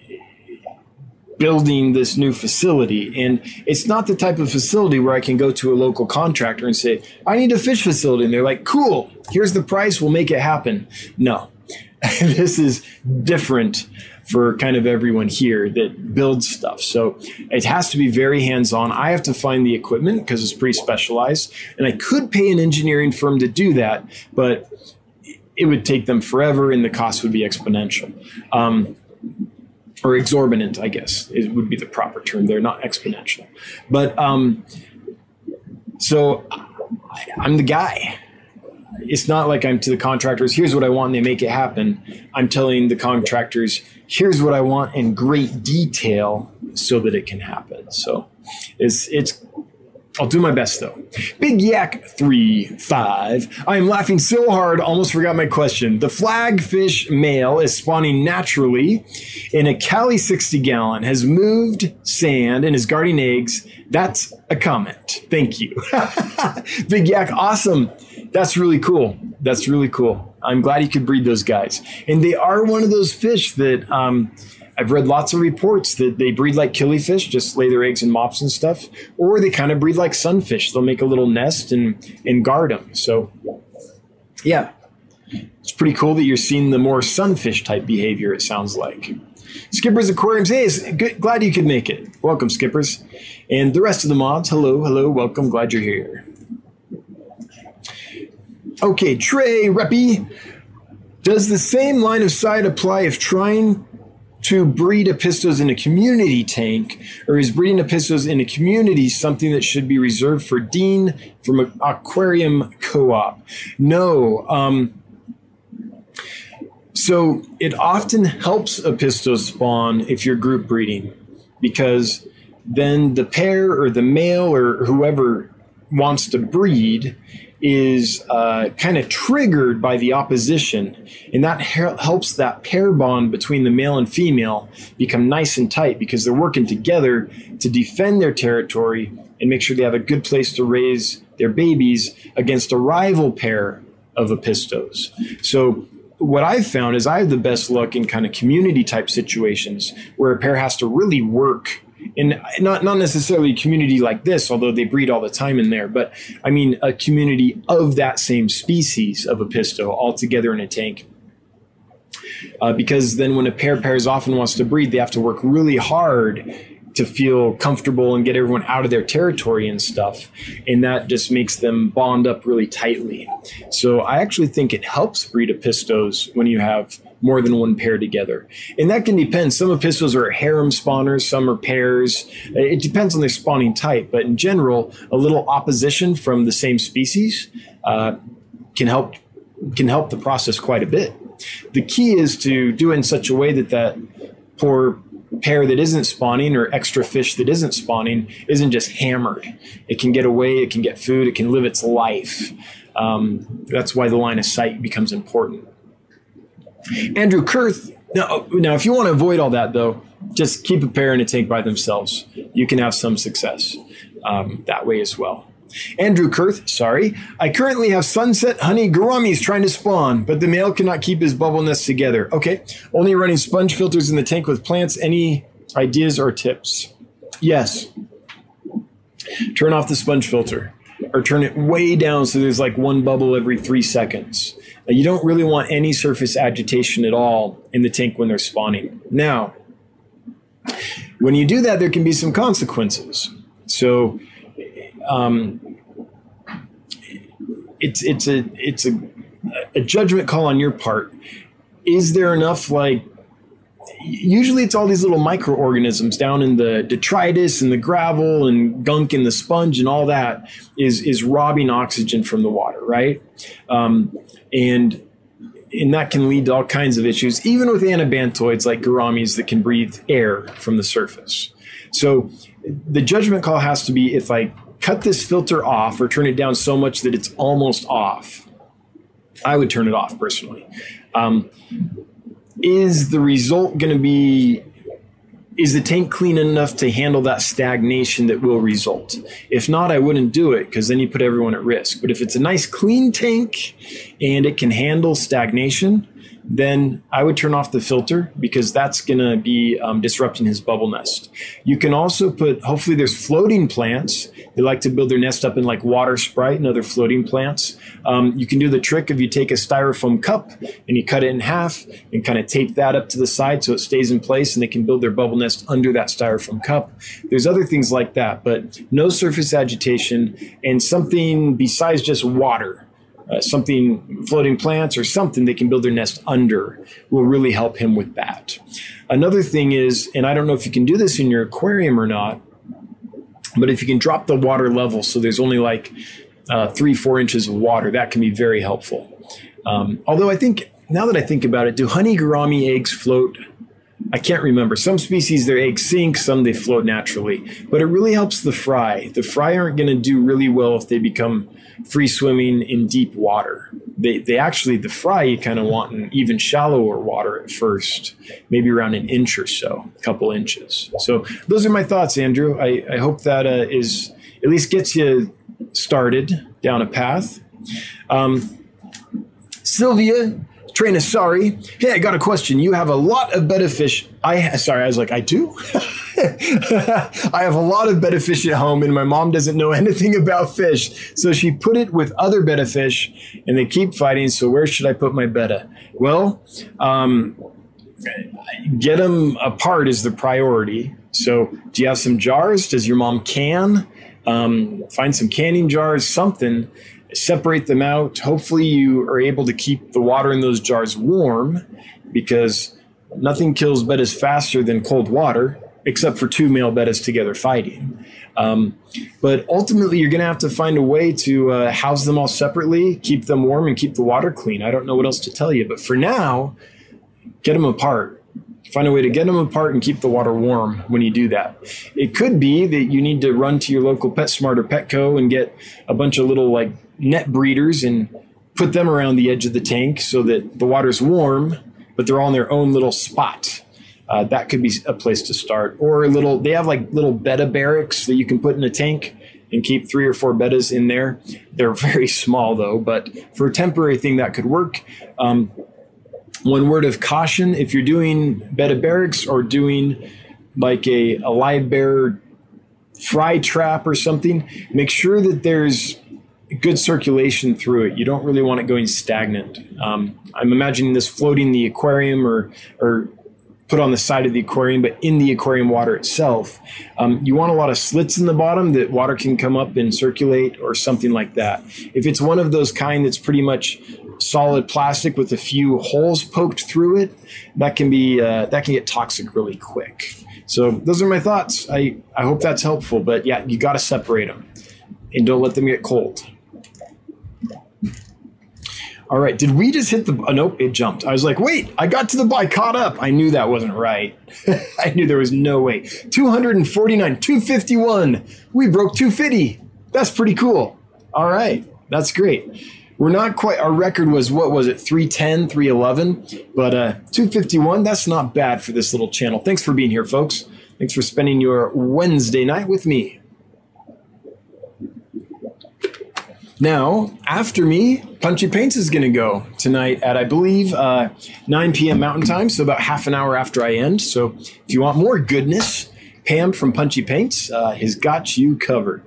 building this new facility. And it's not the type of facility where I can go to a local contractor and say, I need a fish facility. And they're like, cool, here's the price, we'll make it happen. No, this is different for kind of everyone here that builds stuff. So it has to be very hands on. I have to find the equipment because it's pretty specialized. And I could pay an engineering firm to do that, but it would take them forever and the cost would be exponential. Um, or exorbitant, I guess it would be the proper term. They're not exponential, but um, so I, I'm the guy. It's not like I'm to the contractors. Here's what I want, and they make it happen. I'm telling the contractors, here's what I want in great detail, so that it can happen. So it's it's I'll do my best though. Big Yak three five. I am laughing so hard, almost forgot my question. The flagfish male is spawning naturally in a Cali 60 gallon, has moved sand and is guarding eggs. That's a comment. Thank you. Big Yak, awesome. That's really cool. That's really cool. I'm glad you could breed those guys. And they are one of those fish that um, I've read lots of reports that they breed like killifish, just lay their eggs in mops and stuff, or they kind of breed like sunfish. They'll make a little nest and and guard them. So, yeah, it's pretty cool that you're seeing the more sunfish type behavior. It sounds like. Skippers Aquariums, hey, good, glad you could make it. Welcome, Skippers. And the rest of the mods, hello, hello, welcome, glad you're here. Okay, Trey Reppy, does the same line of sight apply if trying to breed apistos in a community tank, or is breeding apistos in a community something that should be reserved for Dean from an aquarium co-op? No. Um, so it often helps apistos spawn if you're group breeding, because then the pair or the male or whoever wants to breed is uh, kind of triggered by the opposition, and that helps that pair bond between the male and female become nice and tight because they're working together to defend their territory and make sure they have a good place to raise their babies against a rival pair of apistos. So what I've found is I have the best luck in kind of community type situations where a pair has to really work in not not necessarily a community like this, although they breed all the time in there, but I mean a community of that same species of apisto all together in a tank. Uh, because then when a pair pairs off and wants to breed, they have to work really hard to feel comfortable and get everyone out of their territory and stuff. And that just makes them bond up really tightly. So I actually think it helps breed apistos when you have more than one pair together. And that can depend. Some apistos are harem spawners, some are pairs. It depends on their spawning type. But in general, a little opposition from the same species uh, can help can help the process quite a bit. The key is to do it in such a way that that poor pair that isn't spawning or extra fish that isn't spawning isn't just hammered. It can get away, it can get food, it can live its life. Um, that's why the line of sight becomes important. Andrew Kurth. Now, now, if you want to avoid all that, though, just keep a pair in a tank by themselves. You can have some success um, that way as well. Andrew Kurth, sorry. I currently have sunset honey gouramis trying to spawn, but the male cannot keep his bubble nest together. Okay, only running sponge filters in the tank with plants. Any ideas or tips? Yes. Turn off the sponge filter or turn it way down so there's like one bubble every three seconds. You don't really want any surface agitation at all in the tank when they're spawning. Now, when you do that, there can be some consequences. So, um, it's it's a it's a, a judgment call on your part. Is there enough like usually it's all these little microorganisms down in the detritus and the gravel and gunk in the sponge and all that is is robbing oxygen from the water, right? Um, and and that can lead to all kinds of issues, even with anabantoids like gouramis that can breathe air from the surface. So the judgment call has to be if I cut this filter off or turn it down so much that it's almost off. I would turn it off personally. Um, is the result going to be is the tank clean enough to handle that stagnation that will result? If not, I wouldn't do it because then you put everyone at risk. But if it's a nice clean tank and it can handle stagnation, then I would turn off the filter because that's going to be um, disrupting his bubble nest. You can also put, hopefully, there's floating plants. They like to build their nest up in like water sprite and other floating plants. Um, you can do the trick if you take a styrofoam cup and you cut it in half and kind of tape that up to the side so it stays in place and they can build their bubble nest under that styrofoam cup. There's other things like that, but no surface agitation and something besides just water uh, something floating plants or something they can build their nest under will really help him with that. Another thing is, and I don't know if you can do this in your aquarium or not, but if you can drop the water level so there's only like uh, three, four inches of water, that can be very helpful. Um, although I think now that I think about it, do honey gourami eggs float? I can't remember. Some species, their eggs sink, some they float naturally. But it really helps the fry. The fry aren't going to do really well if they become free swimming in deep water. They, they actually, the fry you kind of want in even shallower water at first, maybe around an inch or so, a couple inches. So those are my thoughts, Andrew. I, I hope that uh, is at least gets you started down a path. Um, Sylvia Train is sorry. Hey, I got a question. You have a lot of betta fish. I sorry, I was like, I do. I have a lot of betta fish at home, and my mom doesn't know anything about fish, so she put it with other betta fish, and they keep fighting. So where should I put my betta? Well, um, get them apart is the priority. So, do you have some jars? Does your mom can? Um, find some canning jars, something separate them out. Hopefully, you are able to keep the water in those jars warm because nothing kills bettas faster than cold water, except for two male bettas together fighting. Um, but ultimately, you're going to have to find a way to uh, house them all separately, keep them warm, and keep the water clean. I don't know what else to tell you, but for now, get them apart find a way to get them apart and keep the water warm when you do that. It could be that you need to run to your local PetSmart or Petco and get a bunch of little like net breeders and put them around the edge of the tank so that the water's warm, but they're all in their own little spot. Uh, that could be a place to start. Or a little, they have like little betta barracks that you can put in a tank and keep three or four bettas in there. They're very small though, but for a temporary thing that could work. Um, one word of caution if you're doing betta barracks or doing like a, a live bear fry trap or something, make sure that there's good circulation through it. You don't really want it going stagnant. Um, I'm imagining this floating the aquarium or, or put on the side of the aquarium, but in the aquarium water itself. Um, you want a lot of slits in the bottom that water can come up and circulate or something like that. If it's one of those kind that's pretty much solid plastic with a few holes poked through it, that can be uh, that can get toxic really quick. So those are my thoughts. I, I hope that's helpful. But yeah, you got to separate them and don't let them get cold. All right, did we just hit the? Oh, nope, it jumped. I was like, wait, I got to the. I caught up. I knew that wasn't right. I knew there was no way. 249, 251. We broke 250. That's pretty cool. All right, that's great. We're not quite, our record was, what was it, 310, 311? But uh, 251, that's not bad for this little channel. Thanks for being here, folks. Thanks for spending your Wednesday night with me. Now, after me, Punchy Paints is going to go tonight at, I believe, uh, 9 p.m. Mountain Time, so about half an hour after I end. So if you want more goodness, Pam from Punchy Paints uh, has got you covered.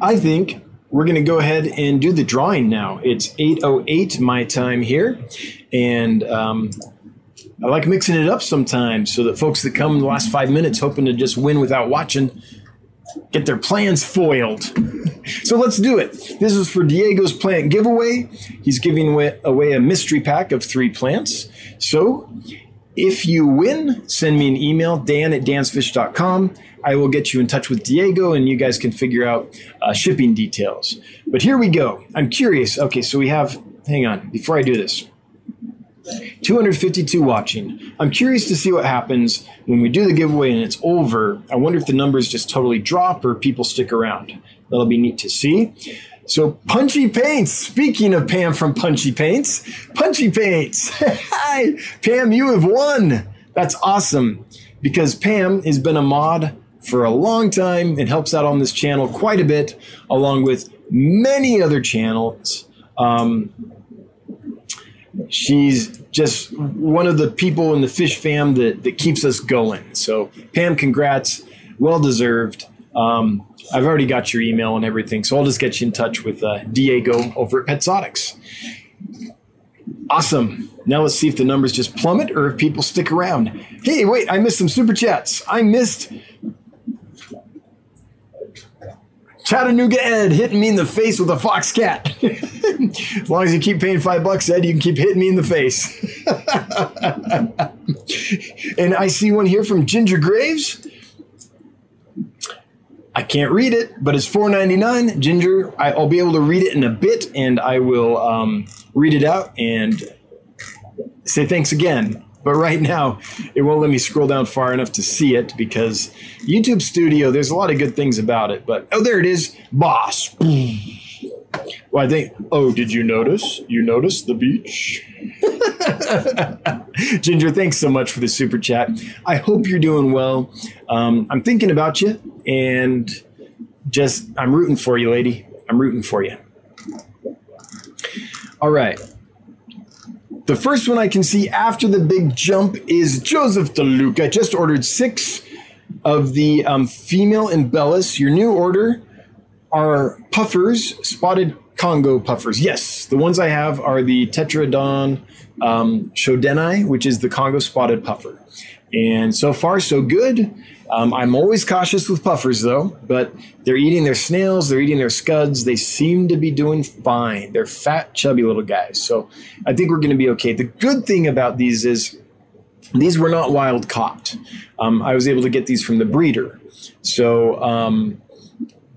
I think we're going to go ahead and do the drawing now. It's 8.08 my time here. And um, I like mixing it up sometimes so that folks that come in the last five minutes hoping to just win without watching get their plans foiled. so let's do it. This is for Diego's plant giveaway. He's giving away, a mystery pack of three plants. So if you win, send me an email, dan at dansfish.com. I will get you in touch with Diego and you guys can figure out uh, shipping details. But here we go. I'm curious. Okay, so we have, hang on, before I do this. 252 watching. I'm curious to see what happens when we do the giveaway and it's over. I wonder if the numbers just totally drop or people stick around. That'll be neat to see. So, Punchy Paints. Speaking of Pam from Punchy Paints, Punchy Paints. Hi, Pam, you have won. That's awesome because Pam has been a mod for a long time and helps out on this channel quite a bit, along with many other channels. Um, she's just one of the people in the fish fam that, that keeps us going. So, Pam, congrats. Well deserved. Um, I've already got your email and everything, so I'll just get you in touch with uh, Diego over at Petsotics. Awesome. Now let's see if the numbers just plummet or if people stick around. Hey, wait, I missed some super chats. I missed Chattanooga Ed hitting me in the face with a fox cat. as long as you keep paying five bucks, Ed, you can keep hitting me in the face. and I see one here from Ginger Graves. I can't read it, but it's four ninety nine. Ginger, I'll be able to read it in a bit, and I will um, read it out and say thanks again. But right now, it won't let me scroll down far enough to see it because YouTube Studio, there's a lot of good things about it. But oh, there it is, boss. Well, I think, oh, did you notice? You noticed the beach? Ginger, thanks so much for the super chat. I hope you're doing well. Um, I'm thinking about you and just, I'm rooting for you, lady. I'm rooting for you. All right the first one I can see after the big jump is Joseph DeLuca. Just ordered six of the um, female imbellis. Your new order are puffers, spotted Congo puffers. Yes, the ones I have are the Tetraodon um, Schoutedeni, which is the Congo spotted puffer. And so far, so good. Um, I'm always cautious with puffers, though, but they're eating their snails, they're eating their scuds. They seem to be doing fine. They're fat, chubby little guys. So I think we're going to be okay. The good thing about these is these were not wild caught. Um, I was able to get these from the breeder. So um,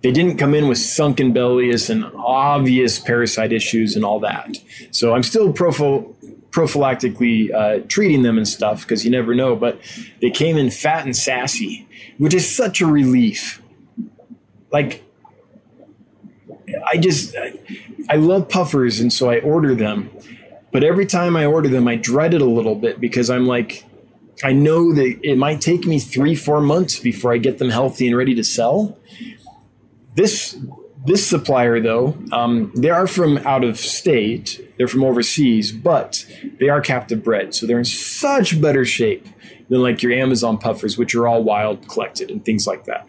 they didn't come in with sunken bellies and obvious parasite issues and all that. So I'm still prophyl- prophylactically uh, treating them and stuff because you never know. But they came in fat and sassy, which is such a relief. Like, I just, I love puffers, and so I order them. But every time I order them, I dread it a little bit because I'm like, I know that it might take me three, four months before I get them healthy and ready to sell. This this supplier, though, um, they are from out of state. They're from overseas, but they are captive bred, so they're in such better shape than like your Amazon puffers, which are all wild collected and things like that.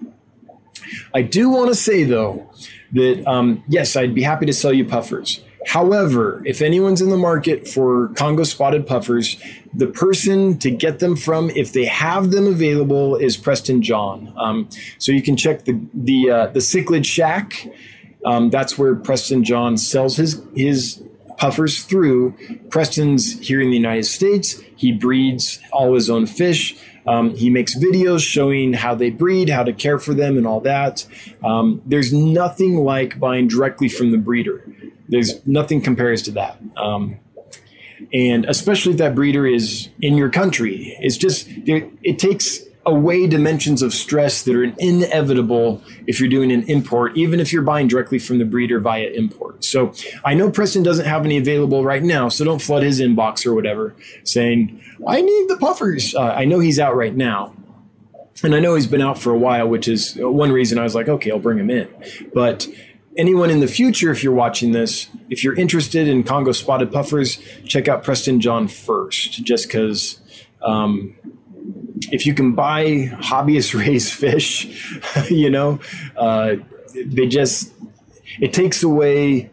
I do want to say though that um, yes, I'd be happy to sell you puffers. However, if anyone's in the market for Congo spotted puffers, the person to get them from, if they have them available, is Preston John. Um, so you can check the the uh, the Cichlid Shack. Um, that's where Preston John sells his his puffers through. Preston's here in the United States. He breeds all his own fish. Um, he makes videos showing how they breed, how to care for them, and all that. Um, there's nothing like buying directly from the breeder. There's nothing compares to that. Um, and especially if that breeder is in your country, it's just it takes away dimensions of stress that are inevitable if you're doing an import, even if you're buying directly from the breeder via import. So I know Preston doesn't have any available right now, so don't flood his inbox or whatever saying, I need the puffers. Uh, I know he's out right now. And I know he's been out for a while, which is one reason I was like, okay, I'll bring him in. But anyone in the future, if you're watching this, if you're interested in Congo spotted puffers, check out Preston John first, just because um, if you can buy hobbyist raised fish, you know, uh, they just, it takes away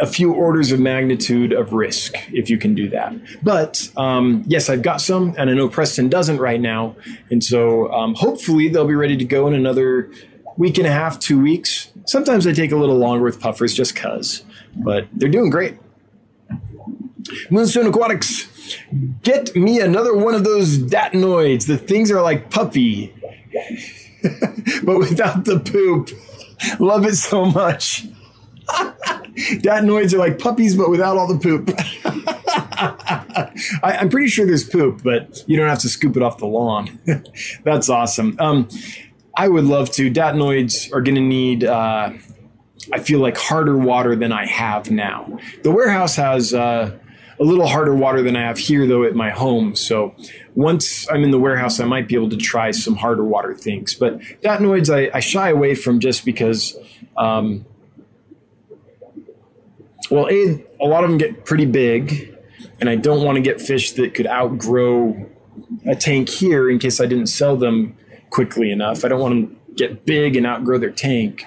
a few orders of magnitude of risk if you can do that. But um, yes, I've got some, and I know Preston doesn't right now. And so um, hopefully they'll be ready to go in another week and a half, two weeks. Sometimes they take a little longer with puffers just because, but they're doing great. Moonstone Aquatics, get me another one of those datinoids. The things are like puppy, but without the poop. Love it so much. Datinoids are like puppies, but without all the poop. I, am pretty sure there's poop, but you don't have to scoop it off the lawn. That's awesome. Um, I would love to. Datinoids are going to need, uh, I feel like, harder water than I have now. The warehouse has uh, a little harder water than I have here, though, at my home. So once I'm in the warehouse, I might be able to try some harder water things. But Datinoids, I, I shy away from just because. Um, well, a, a lot of them get pretty big, and I don't want to get fish that could outgrow a tank here in case I didn't sell them quickly enough. I don't want them to get big and outgrow their tank.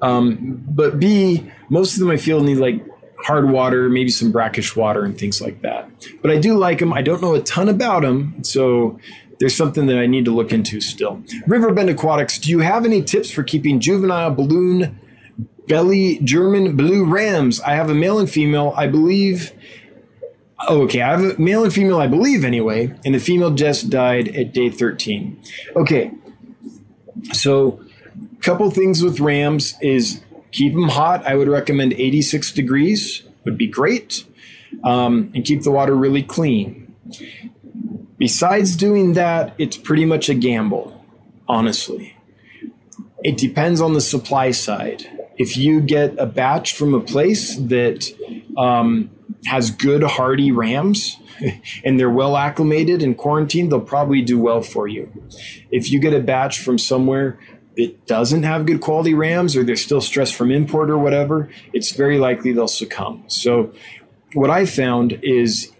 Um, but B, most of them I feel need like hard water, maybe some brackish water and things like that. But I do like them. I don't know a ton about them, so there's something that I need to look into still. Riverbend Aquatics, do you have any tips for keeping juvenile balloon belly German blue rams? I have a male and female. I believe okay. I have a male and female, I believe, anyway, and the female just died at day 13. Okay. So, a couple things with rams is keep them hot. I would recommend 86 degrees would be great, um, and keep the water really clean. Besides doing that, it's pretty much a gamble, honestly. It depends on the supply side. If you get a batch from a place that um, has good hardy rams and they're well acclimated and quarantined, they'll probably do well for you. If you get a batch from somewhere that doesn't have good quality rams or they're still stressed from import or whatever, it's very likely they'll succumb. So what I found is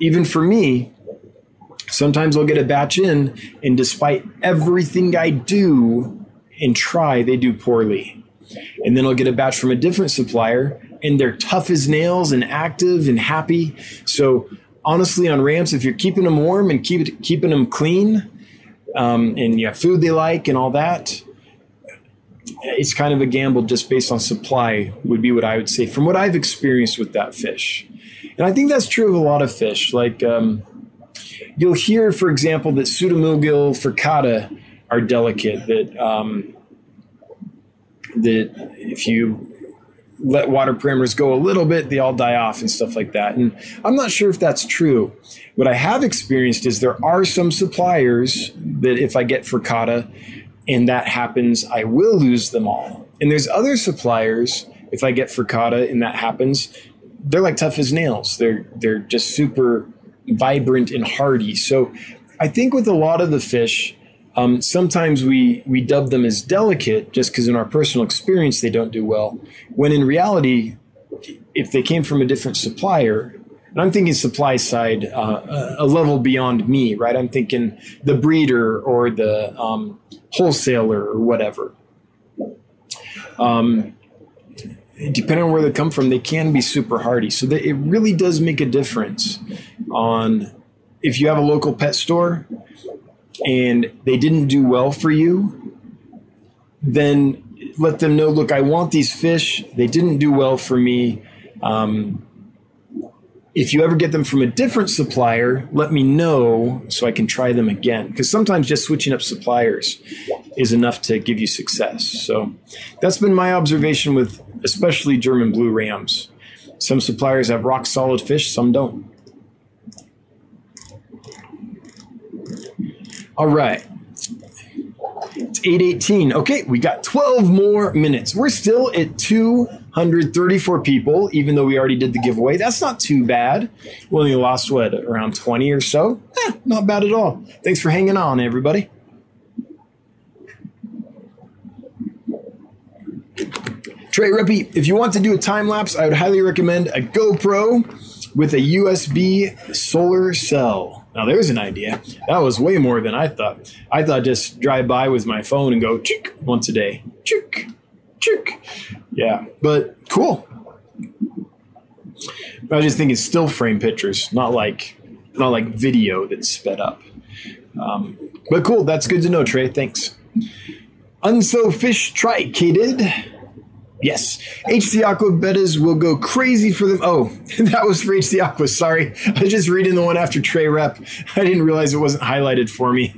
even for me, sometimes I'll get a batch in, and despite everything I do and try, they do poorly. And then I'll get a batch from a different supplier, and they're tough as nails and active and happy. So honestly, on ramps, if you're keeping them warm and keep keeping them clean, um, and you have food they like and all that, it's kind of a gamble just based on supply would be what I would say from what I've experienced with that fish. And I think that's true of a lot of fish. Like um, you'll hear, for example, that pseudomugil furcata are delicate. That um, that if you let water parameters go a little bit, they all die off and stuff like that. And I'm not sure if that's true. What I have experienced is there are some suppliers that if I get furcata and that happens, I will lose them all. And there's other suppliers, if I get furcata and that happens, they're like tough as nails. They're they're just super vibrant and hardy. So I think with a lot of the fish, um, sometimes we we dub them as delicate just because in our personal experience they don't do well. When in reality, if they came from a different supplier, and I'm thinking supply side, uh, a level beyond me, right? I'm thinking the breeder or the um, wholesaler or whatever. Um, depending on where they come from, they can be super hardy. So that it really does make a difference on if you have a local pet store and they didn't do well for you, then let them know, look, I want these fish. They didn't do well for me. Um, if you ever get them from a different supplier, let me know so I can try them again. Because sometimes just switching up suppliers is enough to give you success. So that's been my observation with especially German blue rams. Some suppliers have rock solid fish, some don't. All right. It's 818. Okay, we got 12 more minutes. We're still at 234 people, even though we already did the giveaway. That's not too bad. We only lost, what, around 20 or so? Eh, not bad at all. Thanks for hanging on, everybody. Trey Rippey, if you want to do a time lapse, I would highly recommend a GoPro with a USB solar cell. Now there's an idea. That was way more than I thought. I thought just drive by with my phone and go chick once a day. Chick, chick. Yeah, but cool. But I just thinking still frame pictures, not like not like video that's sped up. Um, but cool, that's good to know, Trey. Thanks. Unso fish tricated. Yes, HC Aqua betas will go crazy for them. Oh, that was for HC Aqua. Sorry, I was just reading the one after Trey Rep. I didn't realize it wasn't highlighted for me.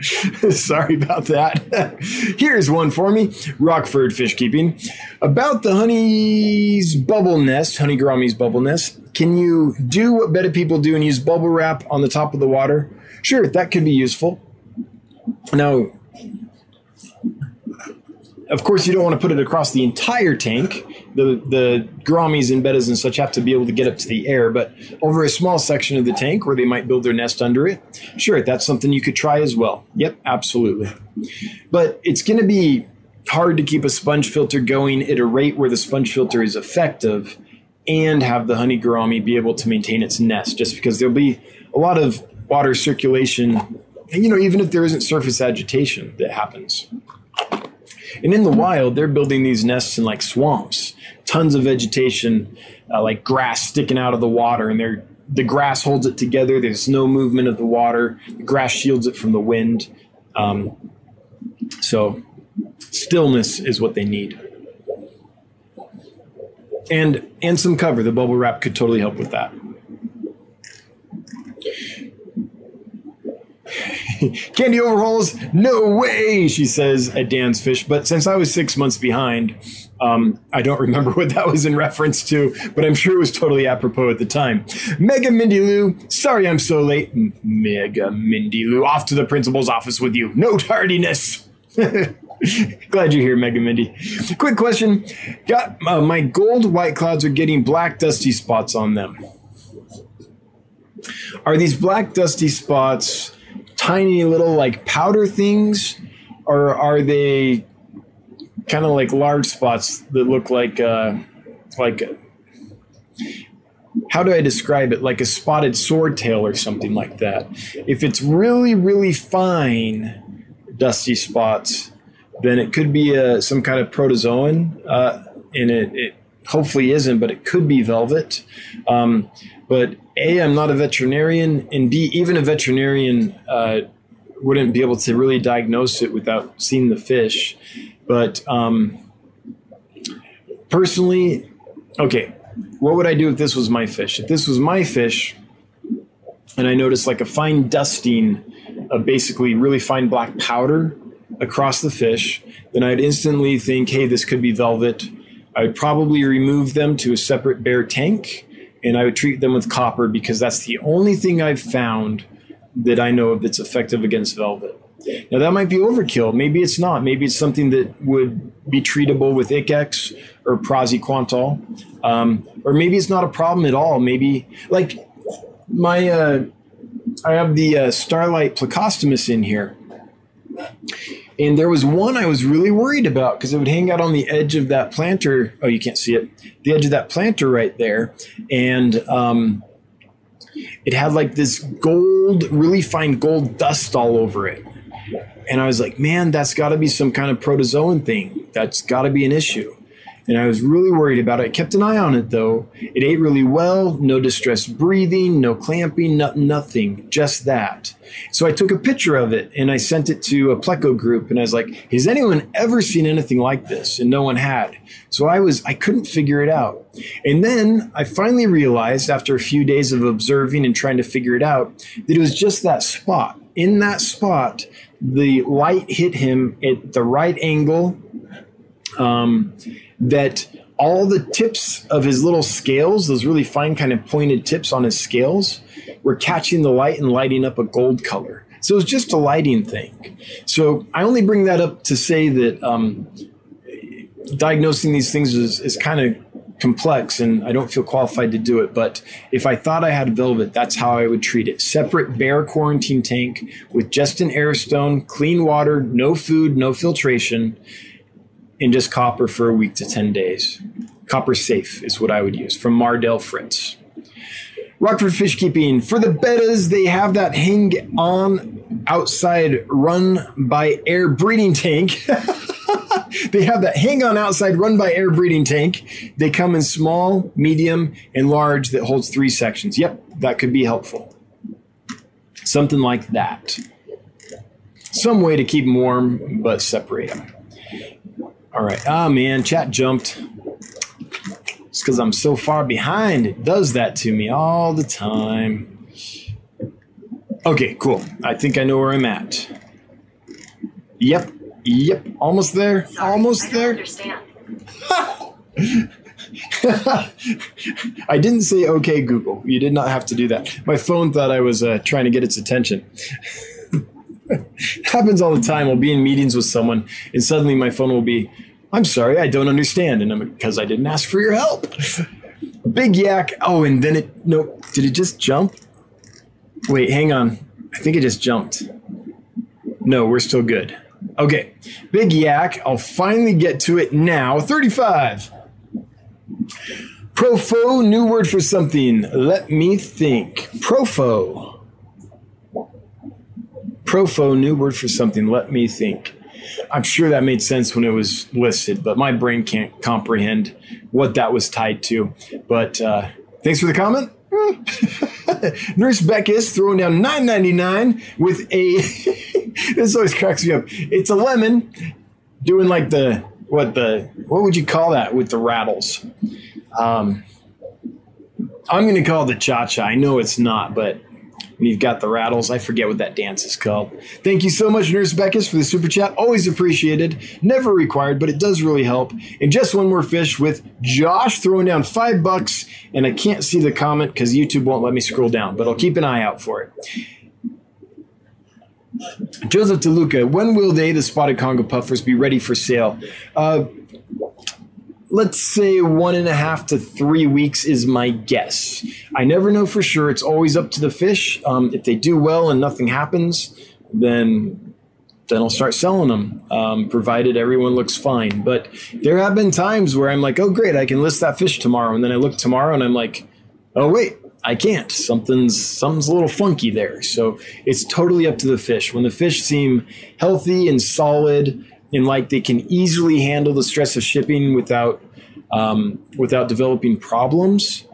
Sorry about that. Here's one for me Rockford Fish Keeping. About the honey's bubble nest, honey gouramis bubble nest. Can you do what betta people do and use bubble wrap on the top of the water? Sure, that could be useful. Now, of course, you don't want to put it across the entire tank. The the gouramis and bettas and such have to be able to get up to the air, but over a small section of the tank where they might build their nest under it, sure, that's something you could try as well. Yep, absolutely. But it's going to be hard to keep a sponge filter going at a rate where the sponge filter is effective and have the honey gourami be able to maintain its nest, just because there'll be a lot of water circulation, you know, even if there isn't surface agitation that happens. And in the wild, they're building these nests in like swamps, tons of vegetation, uh, like grass sticking out of the water, and they're the grass holds it together. There's no movement of the water. The grass shields it from the wind. Um, so stillness is what they need. And and some cover. The bubble wrap could totally help with that. Candy overhauls? No way, she says at Dan's Fish. But since I was six months behind, um, I don't remember what that was in reference to, but I'm sure it was totally apropos at the time. Mega Mindy Lou, sorry I'm so late. Mega Mindy Lou, off to the principal's office with you. No tardiness. Glad you're here, Mega Mindy. Quick question. Got uh, my gold white clouds are getting black dusty spots on them. Are these black dusty spots tiny little like powder things, or are they kind of like large spots that look like uh, like how do I describe it? Like a spotted swordtail or something like that. If it's really, really fine, dusty spots, then it could be a, some kind of protozoan, uh, and it, it, hopefully isn't, but it could be velvet. Um, but A, I'm not a veterinarian, and B, even a veterinarian uh, wouldn't be able to really diagnose it without seeing the fish. But um, personally, okay, what would I do if this was my fish? If this was my fish, and I noticed like a fine dusting of basically really fine black powder across the fish, then I'd instantly think, hey, this could be velvet. I would probably remove them to a separate bare tank and I would treat them with copper because that's the only thing I've found that I know of that's effective against velvet. Now that might be overkill. Maybe it's not. Maybe it's something that would be treatable with Ich-X or praziquantel, um, or maybe it's not a problem at all. Maybe like my, uh, I have the uh, Starlight plecostomus in here, and there was one I was really worried about because it would hang out on the edge of that planter. Oh, you can't see it. The edge of that planter right there, and um, it had like this gold, really fine gold dust all over it. And I was like, man, that's got to be some kind of protozoan thing. That's got to be an issue. And I was really worried about it. I kept an eye on it though. It ate really well, no distressed breathing, no clamping, no, nothing, just that. So I took a picture of it and I sent it to a Pleco group and I was like, has anyone ever seen anything like this? And no one had. So I was, I couldn't figure it out. And then I finally realized after a few days of observing and trying to figure it out that it was just that spot. In that spot, the light hit him at the right angle. Um, that all the tips of his little scales, those really fine kind of pointed tips on his scales, were catching the light and lighting up a gold color. So it was just a lighting thing. So I only bring that up to say that um, diagnosing these things is, is kind of complex and I don't feel qualified to do it. But if I thought I had velvet, that's how I would treat it. Separate bare quarantine tank with just an air stone, clean water, no food, no filtration and just copper for a week to 10 days. Copper safe is what I would use from Mardel Fritz. Rockford Fish Keeping. For the bettas, they have that hang on outside run by air breeding tank. they have that hang on outside run by air breeding tank. They come in small, medium, and large that holds three sections. Yep, that could be helpful. Something like that. Some way to keep them warm, but separate them. All right. Ah, oh, man, chat jumped. It's because I'm so far behind. It does that to me all the time. Okay, cool. I think I know where I'm at. Yep. Yep. Almost there. Sorry, Almost there. Understand. I didn't say okay, Google. You did not have to do that. My phone thought I was uh, trying to get its attention. happens all the time. I'll be in meetings with someone, and suddenly my phone will be, "I'm sorry, I don't understand," and I'm because I didn't ask for your help. Big yak. Oh, and then it. No, did it just jump? Wait, hang on. I think it just jumped. No, we're still good. Okay, big yak. I'll finally get to it now. 35. Profo, new word for something. Let me think. Profo. Profo, new word for something. Let me think. I'm sure that made sense when it was listed, but my brain can't comprehend what that was tied to. But uh, thanks for the comment. Nurse Beck is throwing down 9.99 with a. this always cracks me up. It's a lemon doing like the what the what would you call that with the rattles? Um, I'm going to call it the cha cha. I know it's not, but and you've got the rattles. I forget what that dance is called. Thank you so much, Nurse Beckus, for the super chat. Always appreciated. Never required, but it does really help. And just one more fish with Josh throwing down five bucks. And I can't see the comment because YouTube won't let me scroll down, but I'll keep an eye out for it. Joseph DeLuca, when will they, the spotted Congo puffers, be ready for sale? Uh, let's say one and a half to three weeks is my guess. I never know for sure. It's always up to the fish. Um, if they do well and nothing happens, then then I'll start selling them, um, provided everyone looks fine. But there have been times where I'm like, oh, great, I can list that fish tomorrow. And then I look tomorrow and I'm like, oh, wait, I can't. Something's something's a little funky there. So it's totally up to the fish. When the fish seem healthy and solid and like they can easily handle the stress of shipping without um, without developing problems,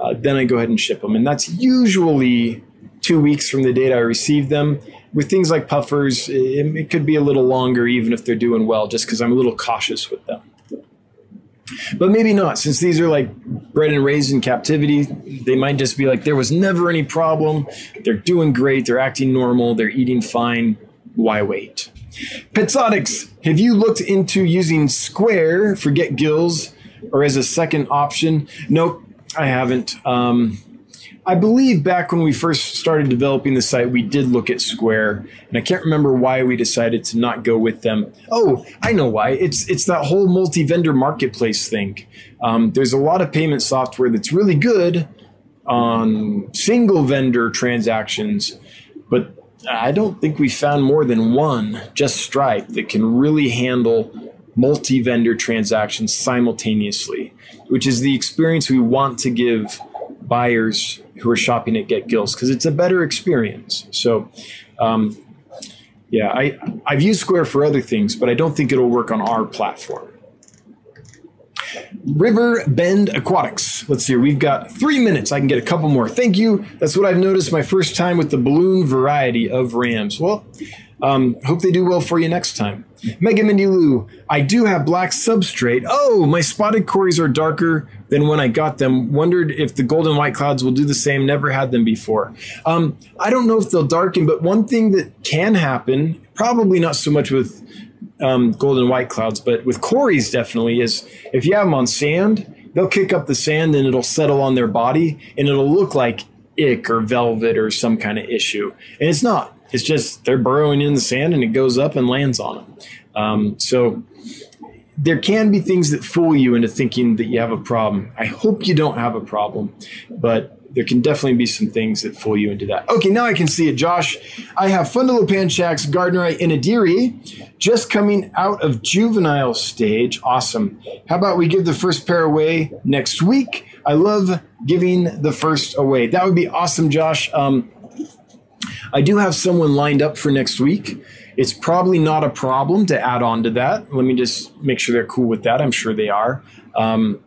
uh, then I go ahead and ship them. And that's usually two weeks from the date I receive them with things like puffers, it, it could be a little longer, even if they're doing well, just because I'm a little cautious with them. But maybe not, since these are like bred and raised in captivity. They might just be like, there was never any problem. They're doing great. They're acting normal. They're eating fine. Why wait? Petsotics, have you looked into using Square for get gills or as a second option? Nope, I haven't. Um, I believe back when we first started developing the site, we did look at Square, and I can't remember why we decided to not go with them. Oh, I know why. It's it's that whole multi-vendor marketplace thing. Um, there's a lot of payment software that's really good on single vendor transactions, but I don't think we found more than one, just Stripe, that can really handle multi-vendor transactions simultaneously, which is the experience we want to give buyers who are shopping at Get Gills because it's a better experience. So, um, yeah, I, I've used Square for other things, but I don't think it'll work on our platform. River Bend Aquatics. Let's see, here. we've got three minutes. I can get a couple more. Thank you. That's what I've noticed my first time with the balloon variety of rams. Well, um, hope they do well for you next time. Mega Mindy Lou, I do have black substrate. Oh, my spotted cories are darker than when I got them. Wondered if the golden white clouds will do the same. Never had them before. Um, I don't know if they'll darken, but one thing that can happen, probably not so much with um, golden white clouds, but with cories definitely, is if you have them on sand, they'll kick up the sand and it'll settle on their body and it'll look like ick or velvet or some kind of issue. And it's not it's just they're burrowing in the sand and it goes up and lands on them. Um, so there can be things that fool you into thinking that you have a problem. I hope you don't have a problem, but there can definitely be some things that fool you into that. Okay, now I can see it, Josh. I have Fundulopanchax gardneri inediri just coming out of juvenile stage. Awesome. How about we give the first pair away next week? I love giving the first away. That would be awesome, Josh. Um, I do have someone lined up for next week. It's probably not a problem to add on to that. Let me just make sure they're cool with that. I'm sure they are. Um,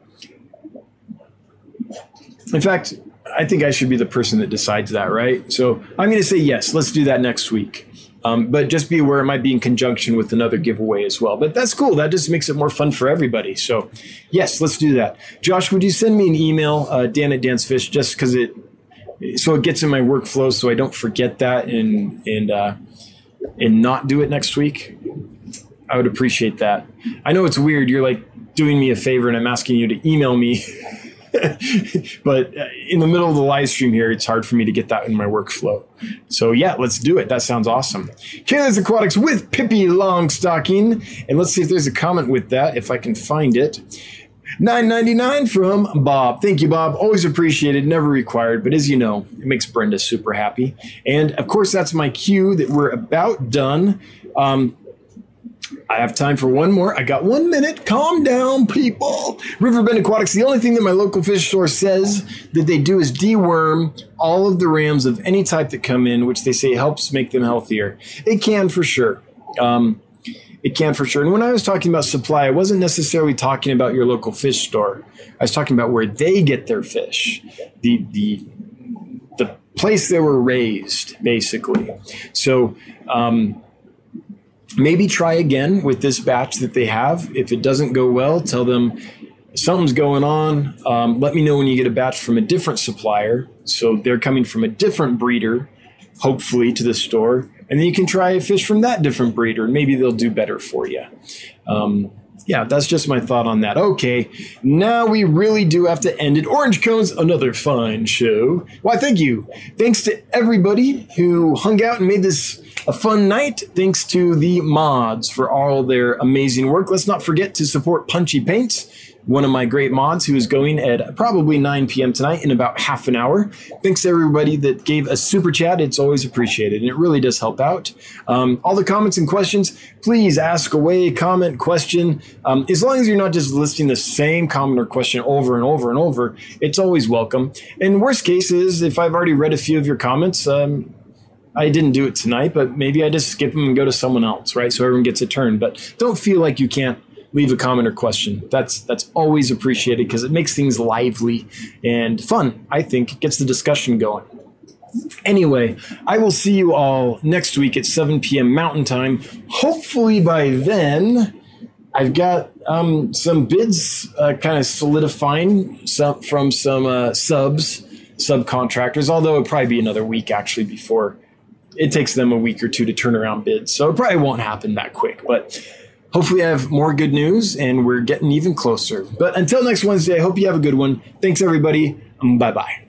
in fact, I think I should be the person that decides that, right? So I'm going to say yes. Let's do that next week. Um, but just be aware it might be in conjunction with another giveaway as well. But that's cool. That just makes it more fun for everybody. So, yes, let's do that. Josh, would you send me an email, uh, Dan at Dansfish, just because it so it gets in my workflow so I don't forget that and and uh, and not do it next week. I would appreciate that. I know it's weird. You're like doing me a favor and I'm asking you to email me. but uh, in the middle of the live stream here, it's hard for me to get that in my workflow. So yeah, let's do it. That sounds awesome. Kayla's Aquatics with Pippi Longstocking. And let's see if there's a comment with that, if I can find it. 9.99 from Bob. Thank you, Bob. Always appreciated, never required, but as you know, it makes Brenda super happy. And of course, that's my cue that we're about done. Um, I have time for one more. I got one minute. Calm down, people. Riverbend Aquatics, the only thing that my local fish store says that they do is deworm all of the rams of any type that come in, which they say helps make them healthier. It can for sure. Um, it can for sure. And when I was talking about supply, I wasn't necessarily talking about your local fish store. I was talking about where they get their fish, the the the place they were raised, basically. So um, maybe try again with this batch that they have. If it doesn't go well, tell them something's going on. Um, let me know when you get a batch from a different supplier. So they're coming from a different breeder, hopefully, to the store and then you can try a fish from that different breeder. And maybe they'll do better for you. Um, yeah, that's just my thought on that. Okay, now we really do have to end it. Orange Cones, another fine show. Why, thank you. Thanks to everybody who hung out and made this a fun night. Thanks to the mods for all their amazing work. Let's not forget to support Punchy Paints one of my great mods who is going at probably 9 p.m. tonight in about half an hour. Thanks to everybody that gave a super chat. It's always appreciated and it really does help out. Um, all the comments and questions, please ask away, comment, question. Um, as long as you're not just listing the same comment or question over and over and over, it's always welcome. And worst case is if I've already read a few of your comments, um, I didn't do it tonight, but maybe I just skip them and go to someone else, right? So everyone gets a turn. But don't feel like you can't leave a comment or question. That's that's always appreciated because it makes things lively and fun. I think gets the discussion going. Anyway, I will see you all next week at 7 p.m. Mountain Time. Hopefully by then, I've got um, some bids uh, kind of solidifying some, from some uh, subs, subcontractors, although it'll probably be another week actually before it takes them a week or two to turn around bids. So it probably won't happen that quick. But hopefully I have more good news and we're getting even closer. But until next Wednesday, I hope you have a good one. Thanks, everybody. Bye bye.